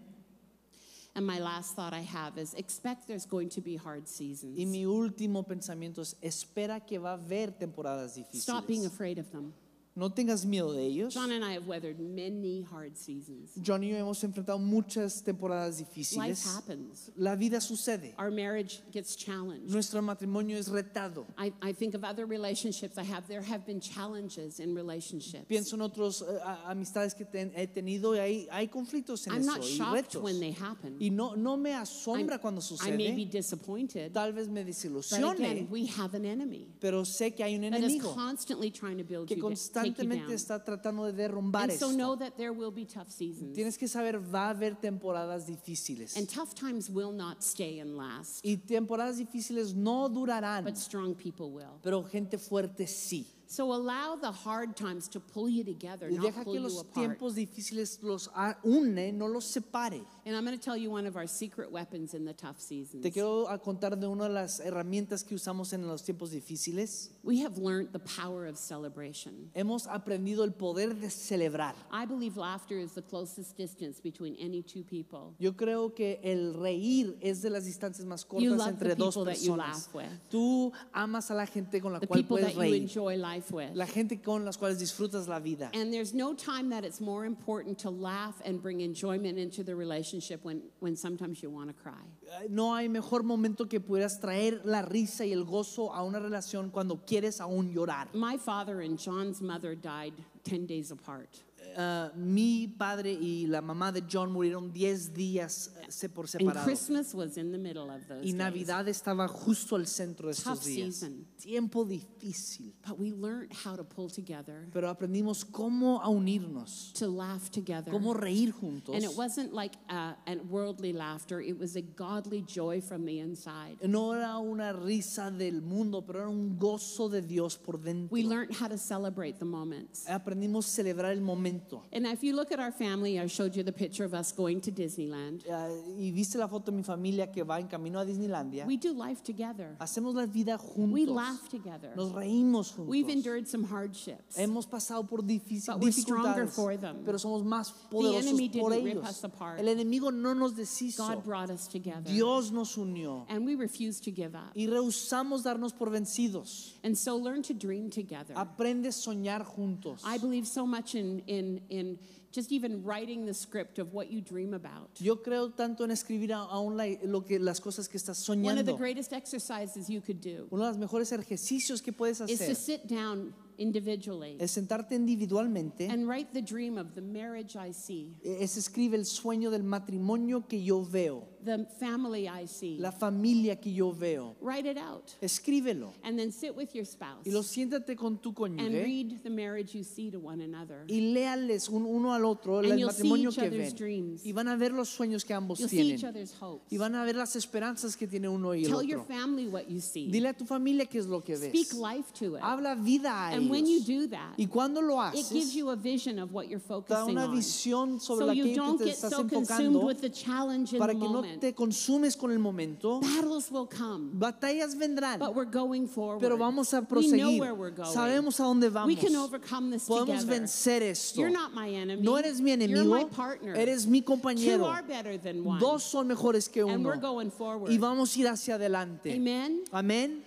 And my last thought I have is expect there's going to be hard Y seasons. mi último pensamiento es, espera que va a haber temporadas Stop being difíciles. afraid of them. No tengas miedo de ellos. John and I have weathered many hard seasons. John y yo hemos enfrentado muchas temporadas Life difíciles. happens. La vida sucede. Our marriage gets challenged. Nuestro matrimonio es retado. I, I think of other relationships I have. There have been challenges in relationships. Pienso en otras amistades que ten- he tenido y hay, hay conflictos en I'm eso not y shocked retos. when they happen. Y no, no me I'm- asombra cuando I may be sucede. disappointed, Tal vez me but desilusione, again, we have an enemy pero sé que hay un that is enemigo constantly trying to build que you, da- take you constantemente está tratando de derrumbar And so know esto. that there will be tough seasons. Tienes que saber, va a haber temporadas difíciles. And tough times will not stay and last, Y temporadas difíciles no durarán, but strong people will. pero gente fuerte sí. So allow the hard times to pull you together, Y not deja pull que you los apart. tiempos difíciles los a- une, no los separe. And I'm going to tell you one of our secret weapons in the tough seasons. Te quiero a contar de una de las herramientas que usamos en los tiempos difíciles. We have learned the power of celebration. Hemos aprendido el poder de celebrar. I believe laughter is the closest distance between any two people. Yo creo que el reír es de las distancias más You cortas love entre the dos people that you personas. laugh with. Tú amas a la gente con la The cual people that puedes you reír, enjoy life with. la gente con las cuales disfrutas la vida. And there's no time that it's more important to laugh and bring enjoyment into the relationship when, when sometimes you want to cry. Eh, no hay mejor momento que pudieras traer la risa y el gozo a una relación cuando quieres aún llorar. My father and John's mother died 10 days apart. Ah, mi padre y la mamá de John murieron 10 días eh, por And separado. Christmas was in the middle of those Y days. Navidad estaba justo al centro de estos días. season. Tiempo difícil. But we learned how to pull together, Pero aprendimos cómo a unirnos, to laugh together. cómo reír juntos. And it wasn't like uh, a worldly laughter, it was a godly joy from the inside. No era una risa del mundo, pero era un gozo de Dios por dentro. We learned how to celebrate the moments. Aprendimos a celebrar el momento. And if you look at our family, I showed you the picture of us going to Disneyland. Ah, y viste la foto de mi familia que va en camino a Disneylandia. We do life together. Hacemos la vida juntos. We laugh together. Nos reímos juntos. We've endured some hardships. Hemos pasado por But we're stronger dificultades, for them. pero somos más poderosos enemy por didn't rip ellos. us apart. El enemigo no nos deshizo. God brought us together. Dios nos unió And we refuse to give up. y rehusamos darnos por vencidos. And so learn to dream together. Aprende a soñar juntos. I believe so much in, in, in just even writing the script of what you dream about. Yo creo tanto en escribir a- aún la- lo que, las cosas que estás One of the soñando. greatest exercises you could do Uno de los mejores ejercicios que puedes is to hacer sit down individually es sentarte individualmente. and write the dream of the marriage I see, Es escribe el sueño del matrimonio que yo veo, the family I see. la familia que yo veo. Write it out. Escríbelo And then sit with your spouse y lo siéntate con tu and cónyuge read the marriage you see to one another. y léales un- uno al otro And el matrimonio each que other's ven dreams. y van a ver los sueños que ambos You'll see each tienen other's hopes. y van a ver las esperanzas que tiene uno y el Tell your otro. family what you see. Dile a tu familia qué es lo que ves. Speak life to it. Habla vida a And when you ellos. do that, Y cuando lo it gives haces, you a vision of what you're da focusing una on. visión sobre So la you que don't te get estás so consumed enfocando with the challenge in para the que no moment. te consumes con el momento. Battles will come, Batallas vendrán, but we're going forward. pero vamos a we know proseguir. where we're going. Sabemos a dónde vamos. We can overcome this Podemos together. vencer esto. You're not my enemy. No eres mi You're enemigo, my partner. eres mi Two compañero. are better than one. Dos son mejores que and uno. we're going forward. Y vamos a ir hacia adelante. Amen. Amén.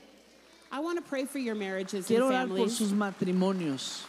I want to pray for your marriages Quiero and orar por families. sus matrimonios.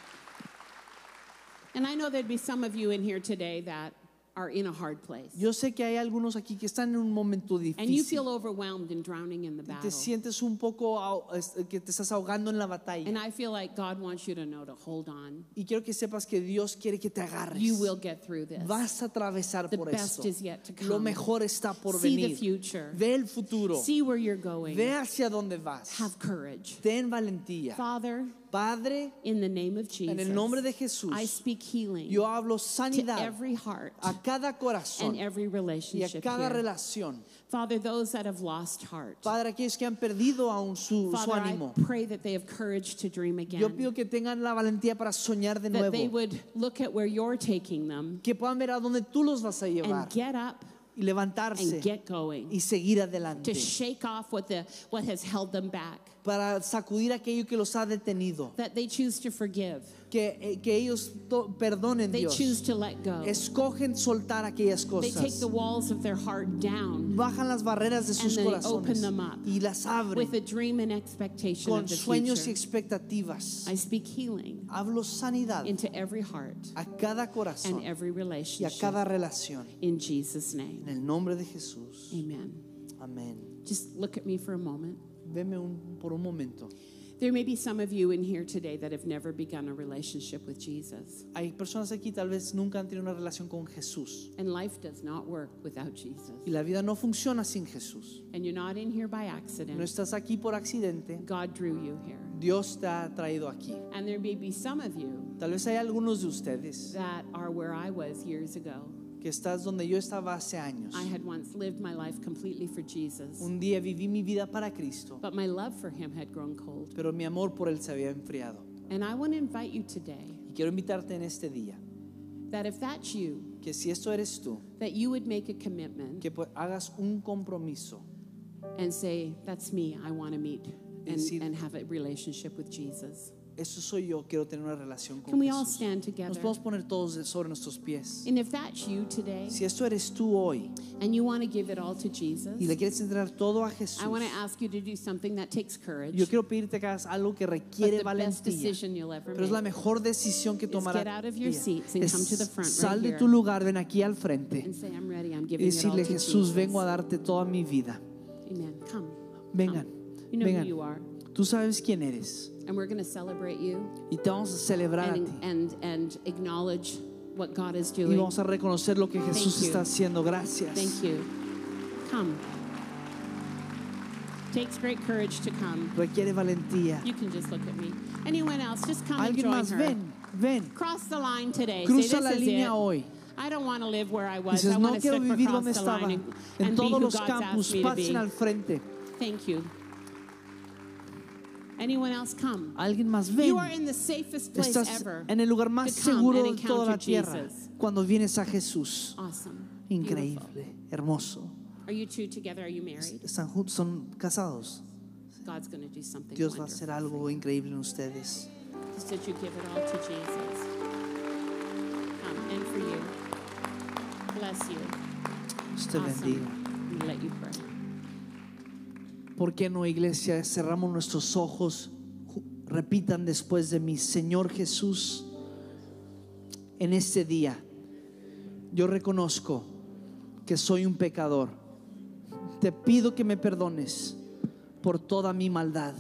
And I know there'd be some of you in here today that are in a hard place. Yo sé que hay algunos aquí que están en un momento And you difícil. feel overwhelmed and drowning in the battle. te sientes un poco es- que te estás ahogando en la batalla. And I feel like God wants you to know to hold on. Y quiero que sepas que Dios quiere que te agarres. You will get through this. Vas a atravesar The por best esto. is yet to Lo come. mejor está por See the venir. future. Ve el futuro. See where you're going. Ve hacia dónde vas. Have courage. Ten valentía. Father, Padre, in the name of en el Jesus, nombre de Jesús, I speak healing yo hablo to sanidad every heart a cada corazón and every y a relationship cada here. relación. Father, those that have lost heart. Padre, aquellos que han perdido aún su, su Father, I ánimo. pray that they have courage to dream Yo pido que tengan la valentía para soñar de That they nuevo. would look at where you're taking them Que puedan ver a dónde tú los vas a llevar. and get up Y levantarse and get going. y seguir adelante. To shake off what, the, what has held them back. Para sacudir aquello que los ha detenido. That they choose to forgive. Que, eh, que ellos perdonen They Dios. choose to let go. Escogen soltar aquellas They take cosas. the walls of their heart down Bajan las barreras de sus corazones them up y las abren with a dream and expectation con of the sueños y expectativas. I speak healing Hablo sanidad into every heart a cada and corazón every y a relationship cada relación. in Jesus' name. En el nombre de Jesús. Amen. Amén. Just look at me for a moment. Veme un- por un momento. There may be some of you in here today that have never begun a relationship with Jesus. Hay personas aquí tal vez nunca han tenido una relación con Jesús. And life does not work without Jesus. Y la vida no funciona sin Jesús. And you're not in here by No accident. estás aquí por accidente. God drew you here. Dios te ha traído aquí. And there may be some of you Tal vez hay algunos de ustedes that are where I was years ago. Que estás donde yo estaba hace años. I had once lived my life completely for Jesus, Un día viví mi vida para Cristo, but my love for him had grown cold. pero mi amor por Él se había enfriado. And I want to invite you today Y quiero invitarte en este día that if that's you, que si esto eres tú, that you would make a commitment que hagas un compromiso and say, That's me, I want to meet and, Decir- and have a relationship with Jesus. Eso soy yo, quiero tener una relación con Can we all Jesús. stand Nos together? podemos poner todos de- sobre nuestros pies. And if that's you today Si esto eres tú hoy and you want to give it all to Jesus, y le quieres entregar todo a Jesús, I want to ask you to do something that takes courage. yo quiero pedirte que hagas algo que But requiere the best valentía. decision you'll ever Pero es la make mejor decisión que tomarás. get out of your seats and come to the front right Sal de here tu lugar, ven aquí al frente and say, I'm ready, I'm y giving it all decirle, to Jesús, vengo a darte toda mi vida. Amen. Come. Vengan, You know vengan. who you are. Tú sabes quién eres And we're going to celebrate you y te vamos a celebrar a and, ti. and, and acknowledge what God is Y doing. vamos a reconocer lo que Jesús está haciendo. Gracias. Thank you. Come. Takes great courage to come. Requiere valentía. You can just look at me. Anyone else, just come and join más, her. ven, ven. Cross the line today. Cruza Say, la línea it. hoy. I don't want to live where I was. Dices, I no want to quiero vivir donde the estaba. line and, En and be todos los campus, pasen al frente. Thank you. Anyone else come? Alguien más, ven. You are in the safest place Estás ever. en el lugar más to come seguro and de toda la tierra Jesus. cuando vienes a Jesús. Awesome. Beautiful. Increíble, hermoso. Are you two together? Are you married? Están juntos, son casados. God's going to do something Dios va a hacer algo increíble en ustedes. Just that you give it all to Jesus. Come, and for you. Bless you. Dios te Awesome. bendiga. Let you pray. ¿Por qué no, iglesia? Cerramos nuestros ojos. Repitan después de mí, Señor Jesús, en este día yo reconozco que soy un pecador. Te pido que me perdones por toda mi maldad.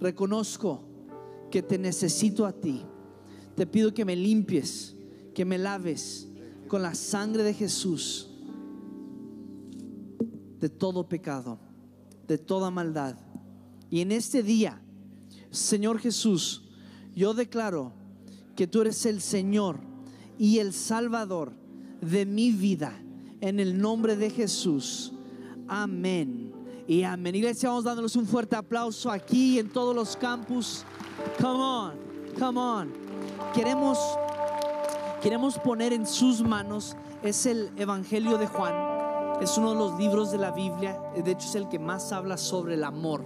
Reconozco que te necesito a ti. Te pido que me limpies, que me laves con la sangre de Jesús de todo pecado, de toda maldad. Y en este día, Señor Jesús, yo declaro que tú eres el Señor y el Salvador de mi vida. En el nombre de Jesús. Amén. Y amén. Iglesia, vamos dándoles un fuerte aplauso aquí en todos los campus. Come on, come on. Queremos, queremos poner en sus manos, es el Evangelio de Juan. Es uno de los libros de la Biblia. De hecho, es el que más habla sobre el amor.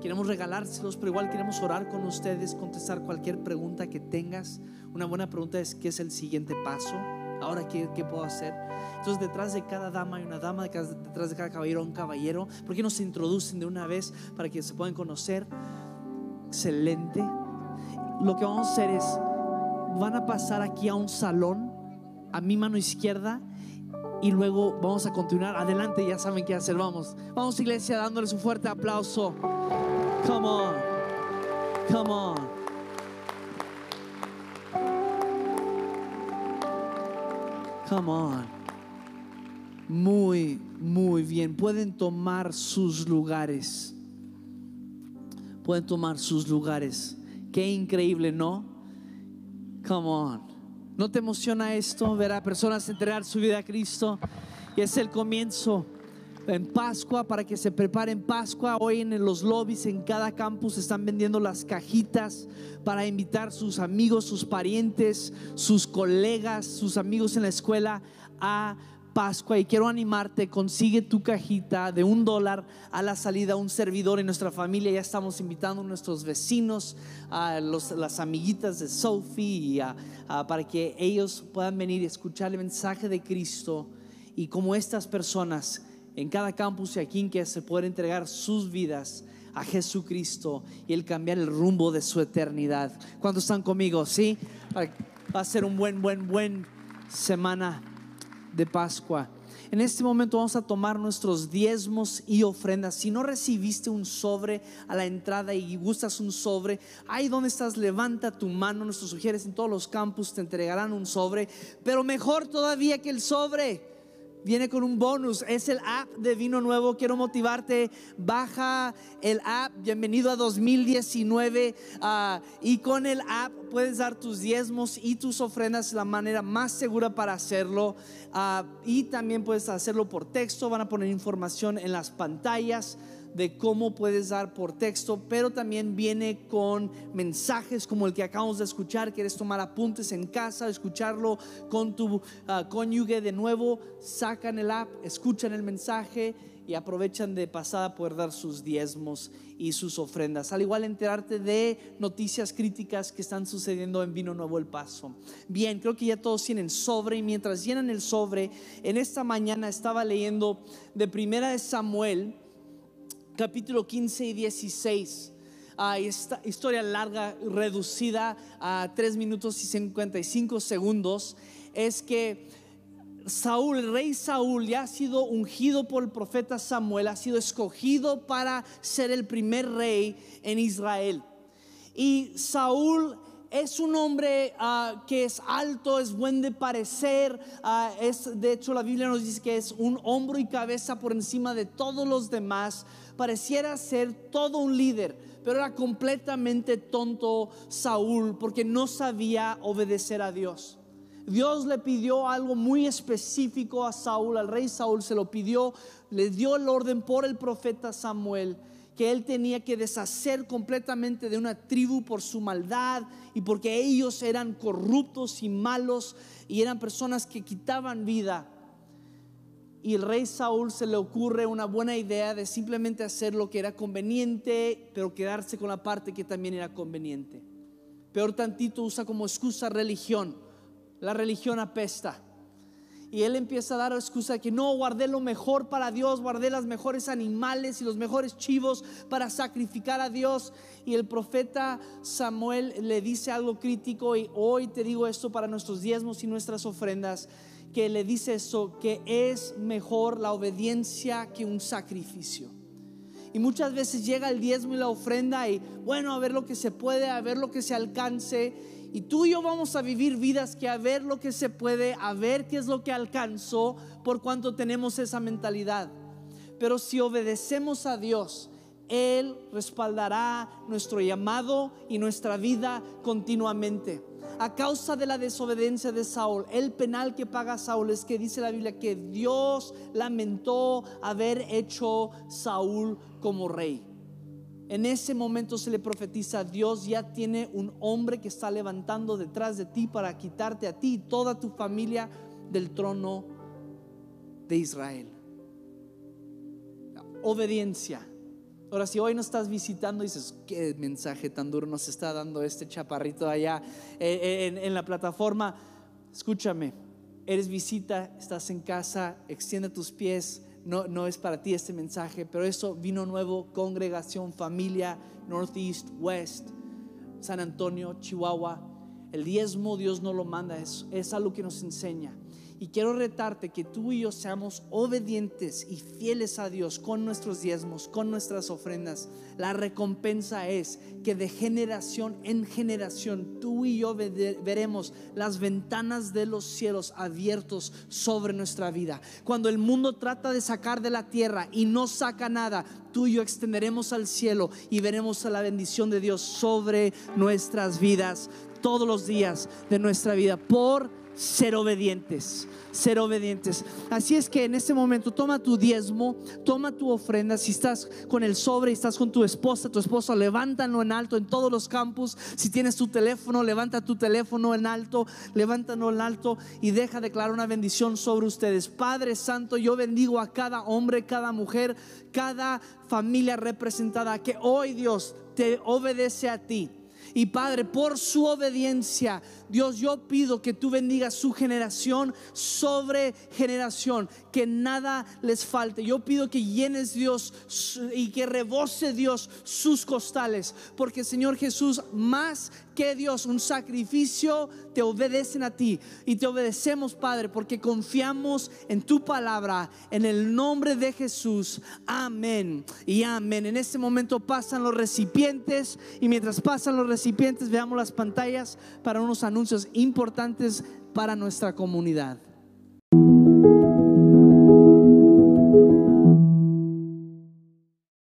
Queremos regalárselos, pero igual queremos orar con ustedes, contestar cualquier pregunta que tengas. Una buena pregunta es, ¿qué es el siguiente paso? ahora ¿qué, qué puedo hacer? Entonces detrás de cada dama hay una dama, detrás de cada caballero un caballero. ¿Por qué no se introducen de una vez para que se puedan conocer? Excelente. Lo que vamos a hacer es, van a pasar aquí a un salón, a mi mano izquierda, y luego vamos a continuar adelante. Ya saben qué hacer. Vamos, vamos iglesia, dándoles un fuerte aplauso. Come on, come on. Come on. Muy, muy bien. Pueden tomar sus lugares. Pueden tomar sus lugares. Qué increíble, ¿no? Come on. ¿No te emociona esto? Ver a personas entregar su vida a Cristo. Y es el comienzo en Pascua para que se preparen Pascua. Hoy en los lobbies, en cada campus, están vendiendo las cajitas para invitar sus amigos, sus parientes, sus colegas, sus amigos en la escuela a Pascua y quiero animarte, consigue tu cajita de un dólar a la salida, un servidor en nuestra familia. Ya estamos invitando a nuestros vecinos, a las amiguitas de Sophie, para que ellos puedan venir y escuchar el mensaje de Cristo. Y como estas personas en cada campus y aquí en que se pueden entregar sus vidas a Jesucristo y el cambiar el rumbo de su eternidad. ¿Cuántos están conmigo? Sí, va a ser un buen, buen, buen semana de Pascua. En este momento vamos a tomar nuestros diezmos y ofrendas. Si no recibiste un sobre a la entrada y gustas un sobre, ahí donde estás, levanta tu mano. Nuestros sugieres en todos los campus te entregarán un sobre. Pero mejor todavía que el sobre viene con un bonus. Es el app de Vino Nuevo. Quiero motivarte. Baja el app. Bienvenido a 2019. Ah, y con el app puedes dar tus diezmos y tus ofrendas la manera más segura para hacerlo. Ah, y también puedes hacerlo por texto. Van a poner información en las pantallas de cómo puedes dar por texto, pero también viene con mensajes como el que acabamos de escuchar. Quieres tomar apuntes en casa, escucharlo con tu ah, cónyuge de nuevo, sacan el app, escuchan el mensaje y aprovechan de pasada poder dar sus diezmos y sus ofrendas. Al igual enterarte de noticias críticas que están sucediendo en Vino Nuevo El Paso. Bien, creo que ya todos tienen sobre y mientras llenan el sobre, en esta mañana estaba leyendo de Primera de Samuel capítulo 15 y 16. esta historia larga, reducida a 3 minutos y 55 segundos, es que Saúl, el rey Saúl, ya ha sido ungido por el profeta Samuel, ha sido escogido para ser el primer rey en Israel. Y Saúl es un hombre ah, que es alto, es buen de parecer, ah, es, de hecho la Biblia nos dice que es un hombro y cabeza por encima de todos los demás, pareciera ser todo un líder, pero era completamente tonto Saúl porque no sabía obedecer a Dios. Dios le pidió algo muy específico a Saúl, al rey Saúl se lo pidió, le dio el orden por el profeta Samuel que él tenía que deshacer completamente de una tribu por su maldad y porque ellos eran corruptos y malos y eran personas que quitaban vida. Y el rey Saúl se le ocurre una buena idea de simplemente hacer lo que era conveniente, pero quedarse con la parte que también era conveniente. Peor tantito usa como excusa religión. La religión apesta. Y él empieza a dar excusa que no, guardé lo mejor para Dios, guardé los mejores animales y los mejores chivos para sacrificar a Dios. Y el profeta Samuel le dice algo crítico y hoy te digo esto para nuestros diezmos y nuestras ofrendas que le dice eso, que es mejor la obediencia que un sacrificio. Y muchas veces llega el diezmo y la ofrenda y bueno, a ver lo que se puede, a ver lo que se alcance. Y tú y yo vamos a vivir vidas que a ver lo que se puede, a ver qué es lo que alcanzó por cuanto tenemos esa mentalidad. Pero si obedecemos a Dios, Él respaldará nuestro llamado y nuestra vida continuamente a causa de la desobediencia de Saúl, el penal que paga Saúl es que dice la Biblia que Dios lamentó haber hecho Saúl como rey. En ese momento se le profetiza, Dios ya tiene un hombre que está levantando detrás de ti para quitarte a ti y toda tu familia del trono de Israel. Obediencia Ahora, si hoy no estás visitando, dices, ¿qué mensaje tan duro nos está dando este chaparrito allá eh, eh, en, la plataforma? Escúchame, eres visita, estás en casa, extiende tus pies. No, no es para ti este mensaje, pero eso vino nuevo, congregación, familia, Northeast, West, San Antonio, Chihuahua. El diezmo Dios no lo manda, es, es algo que nos enseña. Y quiero retarte que tú y yo seamos obedientes y fieles a Dios con nuestros diezmos, con nuestras ofrendas. La recompensa es que de generación en generación tú y yo ve- veremos las ventanas de los cielos abiertos sobre nuestra vida. Cuando el mundo trata de sacar de la tierra y no saca nada, tú y yo extenderemos al cielo y veremos la bendición de Dios sobre nuestras vidas todos los días de nuestra vida por ser obedientes, ser obedientes. Así es que en este momento toma tu diezmo, toma tu ofrenda. Si estás con el sobre y estás con tu esposa, tu esposo, levántalo en alto en todos los campus. Si tienes tu teléfono, levanta tu teléfono en alto, levántalo en alto y deja declarar una bendición sobre ustedes. Padre Santo, yo bendigo a cada hombre, cada mujer, cada familia representada que hoy Dios te obedece a ti. Y Padre, por su obediencia, Dios, yo pido que tú bendigas su generación sobre generación, que nada les falte. Yo pido que llenes Dios y que rebose Dios sus costales, porque Señor Jesús, más que Dios, un sacrificio, te obedecen a ti y te obedecemos, Padre, porque confiamos en tu palabra, en el nombre de Jesús. Amén y amén. En este momento pasan los recipientes y mientras pasan los recipientes, veamos las pantallas para unos anuncios importantes para nuestra comunidad.